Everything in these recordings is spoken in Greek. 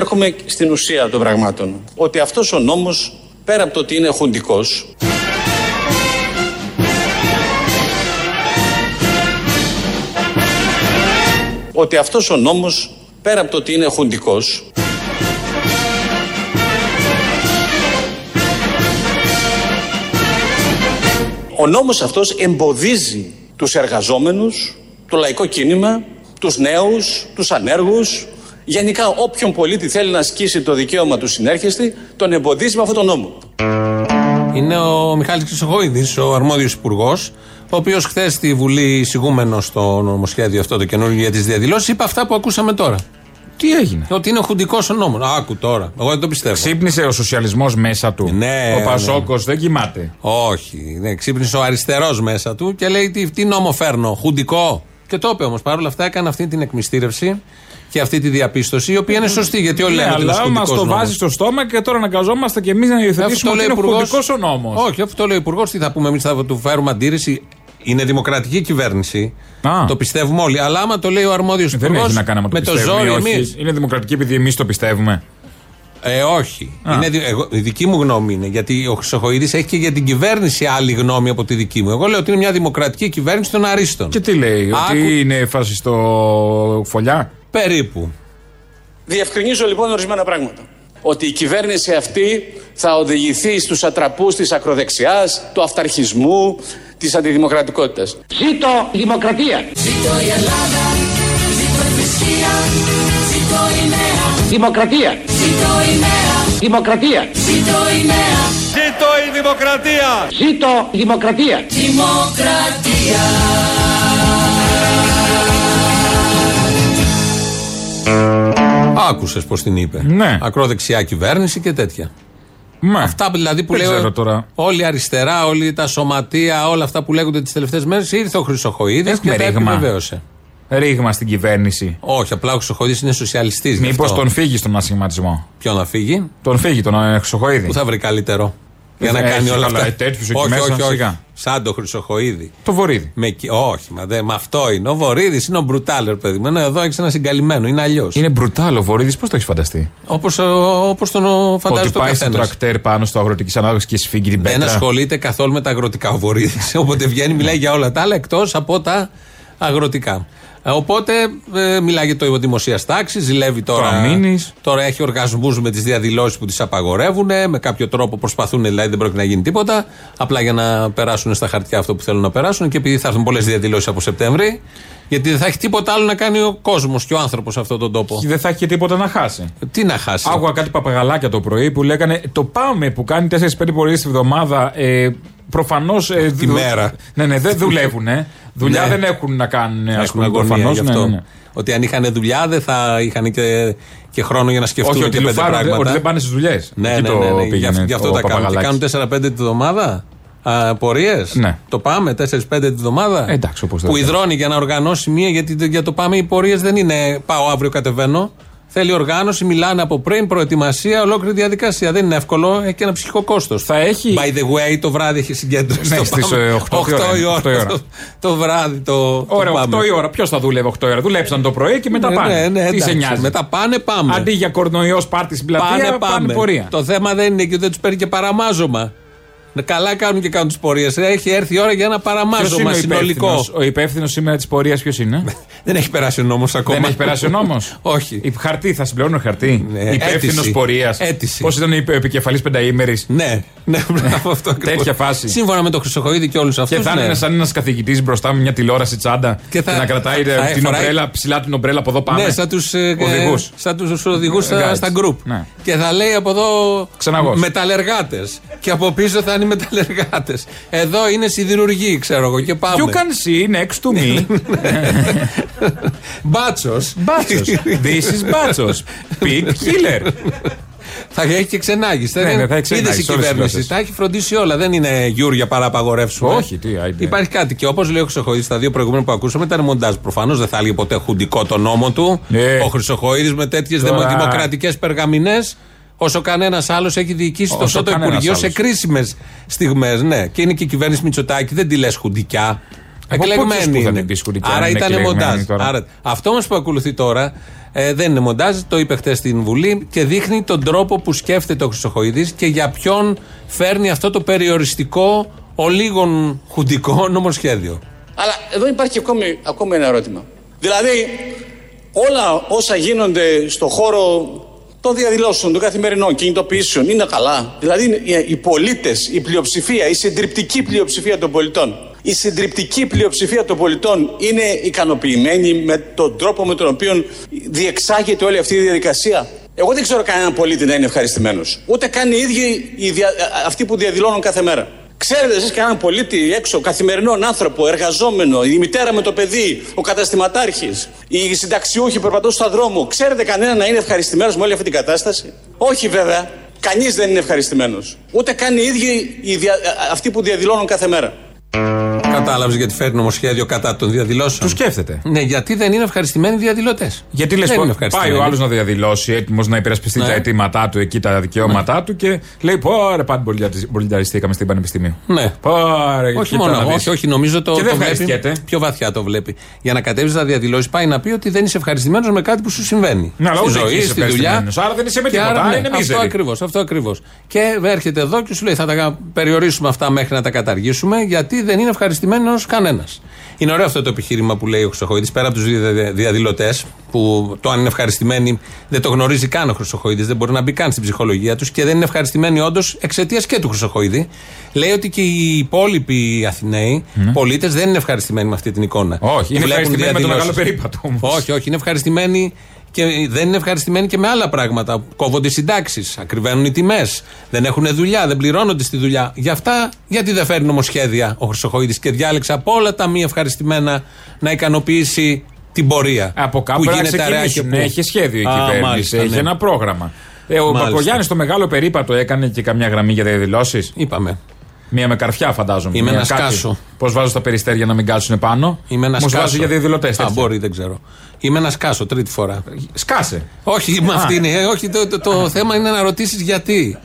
Έρχομαι στην ουσία των πραγμάτων. Ότι αυτός ο νόμος, πέρα από το ότι είναι χουντικός, ότι αυτός ο νόμος, πέρα από το ότι είναι χουντικός, ο νόμος αυτός εμποδίζει τους εργαζόμενους, το λαϊκό κίνημα, τους νέους, τους ανέργους, γενικά όποιον πολίτη θέλει να ασκήσει το δικαίωμα του συνέρχεστη, τον εμποδίζει με αυτόν τον νόμο. Είναι ο Μιχάλης Χρυσοχοίδης, ο αρμόδιος υπουργός, ο οποίος χθες στη Βουλή, εισηγούμενο στο νομοσχέδιο αυτό το καινούργιο για τις διαδηλώσεις, είπε αυτά που ακούσαμε τώρα. Τι έγινε; Ότι είναι χουντικός ο νόμος. Άκου τώρα. Εγώ δεν το πιστεύω. Ξύπνησε ο σοσιαλισμός μέσα του. Ναι, ο Πασόκος δεν κοιμάται. Όχι. Ναι, ξύπνησε ο αριστερός μέσα του και λέει τι, τι νόμο φέρνω. Χουντικό. Και το είπε όμως. Παρ' όλα αυτά έκανε αυτή την εκμυστήρευση και αυτή τη διαπίστωση, η οποία είναι σωστή γιατί όλοι Ναι, λένε ότι είναι αλλά μας χουντικός το νόμος. βάζει στο στόμα και τώρα αναγκαζόμαστε και εμείς να υιοθετήσουμε Αυτό ότι λέει ο είναι Υπουργός. χουντικό ο νόμος. Όχι, αυτό λέει ο Υπουργός. Τι θα πούμε εμείς, θα του φέρουμε αντίρρηση. Είναι δημοκρατική κυβέρνηση. Α. Το πιστεύουμε όλοι. Αλλά άμα το λέει ο αρμόδιος Δεν Υπουργός. έχει να κάνει με το με το πιστεύουμε ζόρι ή όχι. εμείς. Είναι δημοκρατική επειδή εμείς το πιστεύουμε. Ε, όχι. Α. Είναι, δι- εγώ, η δική μου γνώμη είναι. Γιατί ο Χρυσοχοίδης έχει και για την κυβέρνηση άλλη γνώμη από τη δική μου. Εγώ λέω ότι είναι μια δημοκρατική κυβέρνηση των Αρίστων. Και τι λέει, Άκου- ότι είναι φασιστό φωλιά; Περίπου. Διευκρινίζω λοιπόν ορισμένα πράγματα. Ότι η κυβέρνηση αυτή θα οδηγηθεί στους ατραπούς της ακροδεξιάς, του αυταρχισμού, της αντιδημοκρατικότητας. Ζήτω η δημοκρατία. Δημοκρατία. Δημοκρατία. Ζήτω η δημοκρατία! Ζήτω η δημοκρατία. Άκουσες πώ την είπε. Ναι. Ακροδεξιά κυβέρνηση και τέτοια. Μα. Αυτά δηλαδή που Δεν λέω. ξέρω τώρα. Όλη η αριστερά, όλη τα σωματεία, όλα αυτά που λέγονται τις τελευταίες μέρες. Ήρθε ο Χρυσοχοίδης Έχουμε και τα ρήγμα. επιβεβαίωσε. Ρήγμα στην κυβέρνηση. Όχι, απλά ο Χρυσοχοίδης είναι σοσιαλιστής. Μήπως τον φύγει στον ασχηματισμό; Ποιο να φύγει, Τον φύγει τον ε, Χρυσοχοίδη. που θα βρει καλύτερο. Για να Έχει κάνει όλα καλά, αυτά. ε, τέτοιους εκεί όχι, μέσα, όχι, όχι. σιγά. Σαν το Χρυσοχοίδη. Το βορίδι. Με, κι- όχι, μα, δε, μα αυτό είναι. Ο Βορύδης είναι ο Μπρουτάλερ, παιδί μου. Ενώ Εδώ έχεις ένα συγκαλυμμένο, είναι αλλιώς. Είναι μπρουτάλ ο βορίδι, πώς το έχεις φανταστεί; Όπως όπως τον ο, Ότι φαντάζεται ο πάει στο καθένας. τρακτέρ πάνω στο αγροτική ανάδοξη και σφίγγει την Δεν πέτρα. ασχολείται καθόλου με τα αγροτικά ο Βορύδης. Οπότε βγαίνει, μιλάει για όλα τα άλλα εκτός από τα αγροτικά. Ε, Οπότε ε, μιλάει για το δημοσίας τάξης, ζηλεύει τώρα. αμήνης. Τώρα έχει οργασμούς με τις διαδηλώσεις που τις απαγορεύουν. Με κάποιο τρόπο προσπαθούν, δηλαδή δεν πρόκειται να γίνει τίποτα. Απλά για να περάσουν στα χαρτιά αυτό που θέλουν να περάσουν και επειδή θα έρθουν πολλές διαδηλώσεις από Σεπτέμβρη. Γιατί δεν θα έχει τίποτα άλλο να κάνει ο κόσμος και ο άνθρωπος σε αυτόν τον τόπο. Δεν θα έχει και τίποτα να χάσει. Τι να χάσει; Άκουγα κάτι παπαγαλάκια το πρωί που λέγανε Το πάμε που κάνει 4-5 πορείε τη βδομάδα. Ε, Προφανώς. Ε, Τη μέρα. Ναι, ναι, δεν δουλεύουν. Ε. Δουλειά Ναι. δεν έχουν να κάνουν. Έχουν Ας πούμε, αγωνία προφανώς, γι' ναι, αυτό. ναι, ναι. Ότι αν είχαν δουλειά δεν θα είχαν και, και χρόνο για να σκεφτούν Όχι, και ότι πέντε λουφάρουν, πράγματα. ότι δεν πάνε στις δουλειές. Ναι, ναι, ναι, ναι, Γι' αυτό, γι' αυτό τα κάνουν. Και κάνουν 4-5 τη βδομάδα. Πορείες. Ναι. Το πάμε 4-5 τη βδομάδα. Ε, εντάξει, όπως Που δεν- υδρώνει για να οργανώσει μία, γιατί για το πάμε οι πορείες δεν είναι πάω αύριο κατεβαίνω. Θέλει οργάνωση, μιλάνε από πριν, προετοιμασία, ολόκληρη διαδικασία. Δεν είναι εύκολο, έχει και ένα ψυχικό κόστος. Θα έχει- By the way, το βράδυ έχει συγκέντρωση. Ναι, το στις, πάμε. ε, οκτώ η ώρα, Οκτώ η ώρα. οκτώ η ώρα. Το, το βράδυ το. Ωραία, το πάμε. 8 η ώρα. Ποιος θα δούλευε 8 η ώρα; Δουλέψαν το πρωί και μετά Ναι, πάνε. ναι, ναι, Τι σε εντάξει. νοιάζει; Μετά πάνε, πάμε. Αντί για κορνοϊό πάρτι στην πλατεία, Πάνε, πάνε, πάμε. πορεία. Το θέμα δεν είναι και δεν τους παίρνει και παραμάζωμα. Ναι, Καλά κάνουν και κάνουν τις πορείες. Έχει έρθει η ώρα για ένα Ποιος παραμάζωμα είναι ο συνολικό. υπεύθυνος; Ο υπεύθυνος σήμερα της πορείας ποιος είναι; Δεν έχει περάσει ο νόμος ακόμα. Δεν έχει περάσει ο νόμος; Όχι. Η χαρτί, θα συμπληρώνω χαρτί; Ναι, Υπεύθυνος αίτηση. πορείας. Αίτηση. Πώς ήταν ο επικεφαλής πενταήμερης; Ναι, ναι, μπράβο αυτό ακριβώς. Τέτοια φάση. Σύμφωνα με τον Χρυσοχοίδη και όλους αυτούς. Και θα είναι σαν ένας καθηγητής μπροστά με μια τηλεόραση τσάντα Και και, θα- να κρατάει θα ε, την φοράει- ομπρέλα, ψηλά την ομπρέλα από εδώ πάμε. Ναι, σαν τους Οδηγούς. σαν τους οδηγούς στα, Guides. στα group. Ναι. Και θα λέει από εδώ Ξαναγός. μεταλλεργάτες. Και από πίσω θα είναι οι μεταλλεργάτες. Εδώ είναι σιδηρουργοί, ξέρω εγώ. Και πάμε. You can see next to me. Μπάτσος. Μπάτσος. This is Μπάτσος. Pig killer. Θα έχει και ξενάγεις. Ναι, ναι, θα έχει ξενάγει Είδες η σε όλες τις κυβέρνηση. γλώσσες. Τα έχει φροντίσει όλα. Δεν είναι γιούρια παρά απαγορεύσουμε. Όχι, τι, άιντε. Υπάρχει κάτι. Και όπως λέει ο Χρυσοχοίδης, τα δύο προηγούμενα που ακούσαμε ήταν μοντάζ. Προφανώς δεν θα έλεγε ποτέ χουντικό το νόμο του. Ναι. Ο Χρυσοχοίδης με τέτοιες Τώρα. δημοκρατικές περγαμηνές. Όσο κανένας άλλος έχει διοικήσει το Όσο αυτό το κανένας Υπουργείο σε άλλος. κρίσιμες στιγμές. Ναι. Και είναι και η κυβέρνηση Μητσοτάκη. Δεν τη λες χουντικιά. Από πού Εκλεγμένοι. τους που θα είναι. την πείσουν και αν Άρα είναι ήταν εκλεγμένοι μοντάζ. τώρα. Άρα, αυτό όμως που ακολουθεί τώρα ε, δεν είναι μοντάζ. Το είπε χθε στην Βουλή και δείχνει τον τρόπο που σκέφτεται ο Χρυσοχοίδης και για ποιον φέρνει αυτό το περιοριστικό, ο λίγων χουντικό νομοσχέδιο. Αλλά εδώ υπάρχει ακόμη, ακόμη ένα ερώτημα. Δηλαδή, όλα όσα γίνονται στο χώρο των διαδηλώσεων, των καθημερινών κινητοποιήσεων είναι καλά. Δηλαδή, οι- οι πολίτες, η πλειοψηφία, η συντριπτική πλειοψηφία των πολιτών, η συντριπτική πλειοψηφία των πολιτών είναι ικανοποιημένη με τον τρόπο με τον οποίο διεξάγεται όλη αυτή η διαδικασία. Εγώ δεν ξέρω κανέναν πολίτη να είναι ευχαριστημένος. Ούτε καν οι ίδιοι οι δια- αυτοί που διαδηλώνουν κάθε μέρα. Ξέρετε εσείς κανέναν πολίτη έξω, καθημερινόν άνθρωπο, εργαζόμενο, η μητέρα με το παιδί, ο καταστηματάρχης, οι συνταξιούχοι που περπατούν στον δρόμο. Ξέρετε κανέναν να είναι ευχαριστημένος με όλη αυτή την κατάσταση; Όχι βέβαια. Κανείς δεν είναι ευχαριστημένος. Ούτε καν οι ίδιοι οι δια- αυτοί που διαδηλώνουν κάθε μέρα. Κατάλαβες γιατί φέρνει νομοσχέδιο κατά των διαδηλώσεων; Τους σκέφτεται. Ναι, γιατί δεν είναι ευχαριστημένοι οι διαδηλωτές. Γιατί λες, πάει ο άλλος να διαδηλώσει, έτοιμος να υπερασπιστεί Ναι. τα αιτήματά του, εκεί τα δικαιώματά του και λέει: Πόρε, πάντα πολιταριστήκαμε στην Πανεπιστημίου. Ναι. Πόρε, Όχι κοίτα μόνο, να δεις. όχι, όχι, νομίζω το, Και δεν το βλέπει. ευχαριστιέται. Πιο βαθιά το βλέπει. Για να κατέβεις να διαδηλώσεις, πάει να πει ότι δεν είσαι ευχαριστημένος με κάτι που σου συμβαίνει. Ναι, αλλά στη ούτε εκεί ζωή, είσαι στη δουλειά. ευχαριστημένος. Άρα δεν είσαι με Και τίποτα, άρα, άρα ναι, είναι Αυτό μίζερη. ακριβώς. Αυτό ακριβώς. Και έρχεται εδώ και σου λέει: Θα τα περιορίσουμε αυτά μέχρι να τα καταργήσουμε, γιατί δεν είναι ευχαριστημένο κανένας. Είναι ωραίο αυτό το επιχείρημα που λέει ο Χρυσοχοίδης, πέρα από τους διαδηλωτές, που το αν είναι ευχαριστημένοι δεν το γνωρίζει καν ο Χρυσοχοίδης, δεν μπορεί να μπει καν στην ψυχολογία τους και δεν είναι ευχαριστημένοι όντως εξαιτίας και του Χρυσοχοίδη. Λέει ότι και οι υπόλοιποι Αθηναίοι πολίτες δεν είναι ευχαριστημένοι με αυτή την εικόνα. Ναι. Όχι, Που είναι βλέπουν ευχαριστημένοι με το διαδηλώσεις. μεγάλο περίπατο όμως. Όχι, όχι, είναι ευχαριστημένοι και δεν είναι ευχαριστημένοι και με άλλα πράγματα. Κόβονται οι συντάξεις, ακριβένουν οι τιμές, δεν έχουν δουλειά, δεν πληρώνονται στη δουλειά. Γι' αυτά, γιατί δεν φέρνει νομοσχέδια ο Χρυσοχοίδης και διάλεξε από όλα τα μη ευχαριστημένα να ικανοποιήσει την πορεία. Από κάπου που πρέπει να γίνεται αραιά και ξεκινήσουν. πού. Έχει σχέδιο η Α, κυβέρνηση. μάλιστα, έχει ναι. ένα πρόγραμμα. Ε, ο Μάλιστα. Μπακογιάννη στο μεγάλο περίπατο έκανε και καμιά γραμμή για διαδηλώσεις; Είπαμε. Μία με καρφιά, φαντάζομαι. Είμαι Μία ένας κάτι. κάσο. Πώς βάζω τα περιστέρια να μην κάτσουν πάνω; Είμαι ένα Μου κάσο. βάζει για διαδηλωτές. Α, μπορεί, δεν ξέρω. Είμαι ένα κάσο, τρίτη φορά. Σκάσε. όχι, με αυτή είναι. ε, Όχι, το, το, το θέμα είναι να ρωτήσεις γιατί.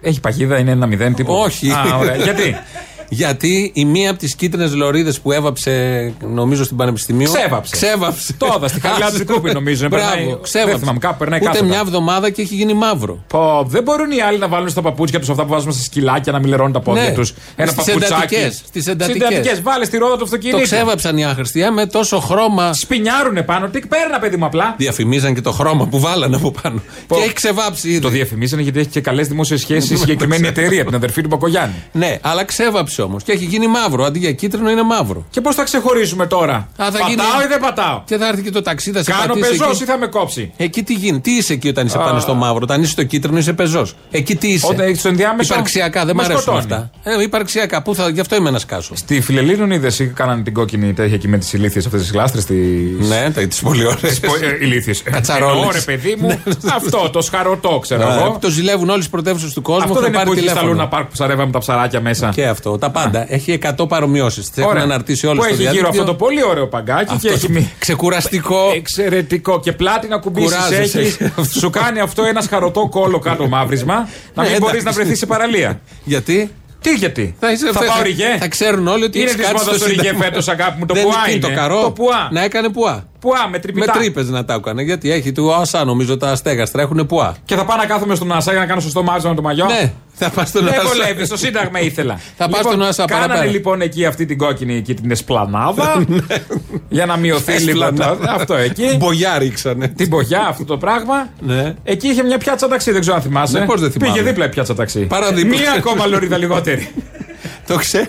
Έχει παγίδα, είναι ένα μηδέν τύπου. Όχι. Α, ωραία. Γιατί; Γιατί η μία από τις κίτρινες λωρίδες που έβαψε, νομίζω στην Πανεπιστημίου. Ξέβαψε. Ξέβαψε. Το έδα στη Χαριλάου της Κούπη, νομίζω. Μπράβο, Περνάει- ξέβαψε. δεν θυμάμαι, κάπου περνάει Ούτε κάθετα. μια εβδομάδα και έχει γίνει μαύρο. Πω, δεν μπορούν οι άλλοι να βάλουν στα παπούτσια τους αυτά που βάζουμε στα σκυλάκια να μην λερώνουν τα πόδια Ναι. τους. Ένα Στις παπουτσάκι. εντατικές, στις εντατικές. Βάλε στη ρόδα του Το αυτοκίνητου. ξέβαψαν οι άχρηστοι ε, με τόσο χρώμα. Σπινιάρουνε πάνω. Τι παίρνα, παιδί μου, απλά. Διαφημίζαν και το χρώμα που βάλανε από πάνω. Πω. Και έχει ξεβάψει ήδη. Το διαφημίσανε γιατί έχει και καλές δημόσιες σχέσεις η συγκεκριμένη εταιρεία, την αδερφή του Μπακογιάννη. Ναι, αλλά ξέβαψε όμως. Και έχει γίνει μαύρο. Αντί για κίτρινο είναι μαύρο. Και πώς θα ξεχωρίζουμε τώρα; θα πατάω γίνει- ή δεν πατάω; Και θα έρθει και το ταξί, θα σε Κάνω πατήσει πεζός εκεί. ή θα με κόψει; Εκεί τι γίνει, τι είσαι εκεί όταν είσαι πάνω στο μαύρο; Όταν είσαι στο κίτρινο είσαι πεζός. Εκεί τι είσαι; Όταν έχεις το ενδιάμεσο, Υπαρξιακά, δεν με μ' αρέσουν σκοτώνει. αυτά. Ε, υπαρξιακά, πού θα, γι' αυτό είμαι ένα κάσο. Στη Φιλελίνων είδες ή κάνανε την κόκκινη τέτοια εκεί με τις ηλίθιες αυτές τις γλάστρες. Τις... Ναι, τα τις πολύ ωραίες. Ηλίθιες. Κατσαρόλες. Ωραία, παιδί μου. αυτό το σχαρωτό, ξέρω εγώ. Το ζηλεύουν όλες τις πρωτεύουσες του κόσμου. Αυτό έχουν δεν είναι πάρει που έχει στα τηλέφωνο. Λούνα Πάρκ που ψαρεύαμε τα ψαράκια μέσα. Και αυτό, τα πάντα. Έχει 100 παρομοιώσεις. Τις έχουν Ωραία. αναρτήσει όλες Που στο έχει γύρω διαδίκτυο. αυτό το πολύ ωραίο παγκάκι Αυτό και έχει το μη- ξεκουραστικό. Εξαιρετικό. Και πλάτη να κουμπίσεις Κουράζεσαι. έχεις. Σου κάνει αυτό ένα σχαρωτό κόλλο κάτω μαύρισμα. Να Ναι, μην μπορείς εντάξει. να βρεθείς σε παραλία. Γιατί; Τι γιατί; θα, είσαι, θα πάω ριγέ; θα ξέρουν όλοι ότι Είναι έχεις της κάτσει μόδα στο το ριγέ Σύνταγμα. φέτος, αγάπη μου. Το Δεν πουά είναι είναι. το καρό. Το πουά. Να έκανε πουά. Πουά με Με τρυπητά. τρύπες να τα έκανε. Γιατί έχει του ΟΑΣΑ νομίζω τα στέγαστρα έχουν πουά. Και θα πάω να κάθομαι στον Ασά για να κάνω σωστό μάζο με το μαγιό; Ναι, θα πας στον Δεν ΟΑΣΑ. βολεύεις, στο Σύνταγμα ήθελα. Θα πας στον ΟΑΣΑ Κάνανε παραπέρα. λοιπόν εκεί αυτή την κόκκινη εκεί την εσπλανάδα για να μειωθεί λίγο. το- Εσπλανάδα. Αυτό εκεί. Μπογιά ρίξανε. Την πογιά αυτό το πράγμα. Ναι. Εκεί είχε μια πιάτσα ταξί, δεν ξέρω αν θυμάσαι. Ναι, πώς δεν θυμάμαι. Πήγε δίπλα η πιάτσα ταξί. Παραδίπλα. Μία ακόμα λωρίδα λιγότερη. Το ξέρω.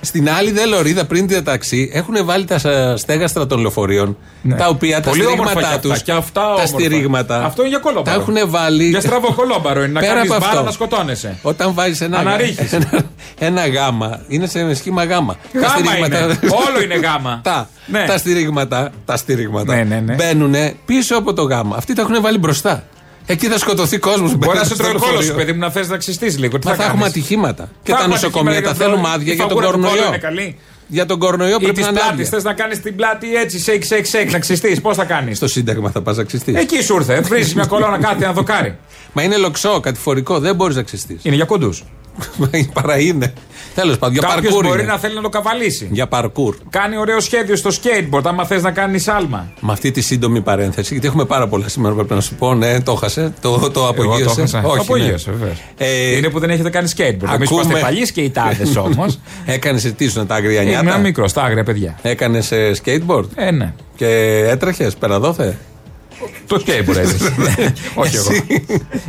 Στην άλλη δε λωρίδα πριν την ταξί έχουν βάλει τα σα- στέγαστρα των λεωφορείων. Τα οποία τα Ναι. Πολύ όμορφα και στηρίγματά αυτά. τους. Και αυτά Τα όμορφα. στηρίγματα. Αυτό είναι για κολόμπαρο. Τα έχουν βάλει. Για στραβοκολόμπαρο είναι να Πέρα κάνεις από μπάρα αυτό. να σκοτώνεσαι. Όταν βάζεις ένα, Αναρρίχεις. ένα, ένα γάμα, είναι σε σχήμα γάμα. Τα Γάμα στηρίγματα- είναι. Όλο είναι γάμα. Τα, Ναι. τα στηρίγματα, τα στηρίγματα Ναι, ναι, ναι. μπαίνουν πίσω από το γάμα. Αυτοί τα έχουν βάλει μπροστά. Εκεί θα σκοτωθεί κόσμος. Μπορεί να σε τρώει κόλο σου, παιδί μου, να θες να ξυστείς λίγο. Τι Μα θα, θα έχουμε κάνεις; ατυχήματα. Και Θα τα έχουμε νοσοκομεία ατυχήματα τα για θέλουμε το- άδεια η για τον φαγούρα του κόλλου κορονοϊό. είναι καλή. Για τον κορονοϊό Ή πρέπει της να είναι πλάτης. άδεια. Θες να κάνεις την πλάτη έτσι, σεκ, σεκ, σεκ, να ξυστείς. Πώς θα κάνεις; Στο Σύνταγμα θα πας να ξυστείς. Εκεί σου ήρθε. Βρει μια κολόνα κάτι να δοκάρει. Μα είναι λοξό, κατηφορικό, δεν μπορείς να ξυστείς. Είναι για κοντούς. Παρά είναι. Τέλος πάντων, για Κάποιος παρκούρ. μπορεί είναι. να θέλει να το καβαλήσει. Για παρκούρ. Κάνει ωραίο σχέδιο στο skateboard, άμα θες να κάνεις άλμα. Με αυτή τη σύντομη παρένθεση, γιατί έχουμε πάρα πολλά σήμερα πρέπει να σου πω. Ναι, το έχασε. Το, το Εγώ το απογείωσε. έχασα. Όχι, Το απογείωσε, ναι. βεβαίως. Ε, Είναι που δεν έχετε κάνει skateboard. Εμείς ακούμε- είμαστε παλιοί σκεϊτάδες όμως. Έκανες τι ήσουν τα άγρια Ήμουν νιάτα; μικρό, τα άγρια παιδιά. Έκανες skateboard; Ε, ναι. και έτρεχες πέρα δόθε. Το skateboard έδειξε. Όχι εγώ.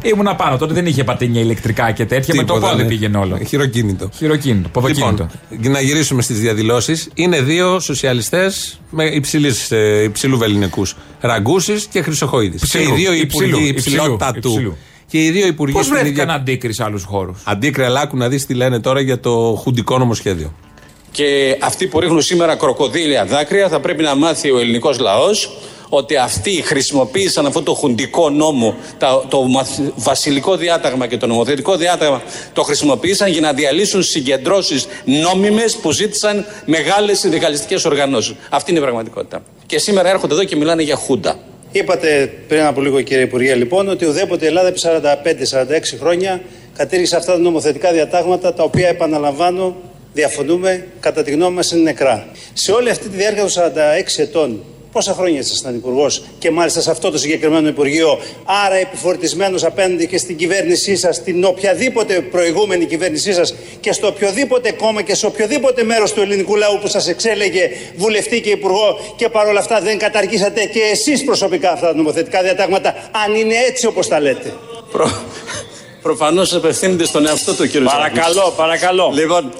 Ήμουν πάνω. Τότε δεν είχε πατίνια ηλεκτρικά και τέτοια. Με το Τίποτα, πόδι ναι. πήγαινε όλο. Χειροκίνητο. Χειροκίνητο, ποδοκίνητο. Λοιπόν, να γυρίσουμε στις διαδηλώσεις. Είναι δύο σοσιαλιστές με υψηλής, ε, υψηλού βεληνικούς. Ραγκούσης και Χρυσοχοίδης. Και Υψηλού, οι δύο υψηλού, υπουργοί υψηλού, υψηλότατου. υψηλού. Και οι δύο υπουργοί Πώς στην βρέθηκαν ίδια- αντίκρι σε άλλους χώρους; Αντίκρι, αλλά άκου να δεις τι λένε τώρα για το χουντικό νομοσχέδιο. Και αυτοί που ρίχνουν σήμερα κροκοδίλια δάκρυα θα πρέπει να μάθει ο ελληνικός λαός ότι αυτοί χρησιμοποίησαν αυτό το χουντικό νόμο, τα- το μαθ- βασιλικό διάταγμα και το νομοθετικό διάταγμα το χρησιμοποίησαν για να διαλύσουν συγκεντρώσεις νόμιμες που ζήτησαν μεγάλες συνδικαλιστικές οργανώσεις. Αυτή είναι η πραγματικότητα. Και σήμερα έρχονται εδώ και μιλάνε για χούντα. Είπατε πριν από λίγο κύριε Υπουργέ λοιπόν ότι ουδέποτε η Ελλάδα επί 45-46 χρόνια κατήργησε αυτά τα νομοθετικά διατάγματα τα οποία επαναλαμβάνω διαφωνούμε κατά τη γνώμη μας είναι νεκρά. Σε όλη αυτή τη διάρκεια των 46 ετών πόσα χρόνια ήσασταν υπουργός και μάλιστα σε αυτό το συγκεκριμένο Υπουργείο άρα επιφορτισμένος απέναντι και στην κυβέρνησή σας, στην οποιαδήποτε προηγούμενη κυβέρνησή σας και στο οποιοδήποτε κόμμα και σε οποιοδήποτε μέρος του ελληνικού λαού που σας εξέλεγε βουλευτή και υπουργό και παρόλα αυτά δεν καταργήσατε και εσείς προσωπικά αυτά τα νομοθετικά διατάγματα αν είναι έτσι όπως τα λέτε. Προ... Προφανώς απευθύνεται στον εαυτό του κύριος Παρακαλώ, παρακαλώ. Λοιπόν,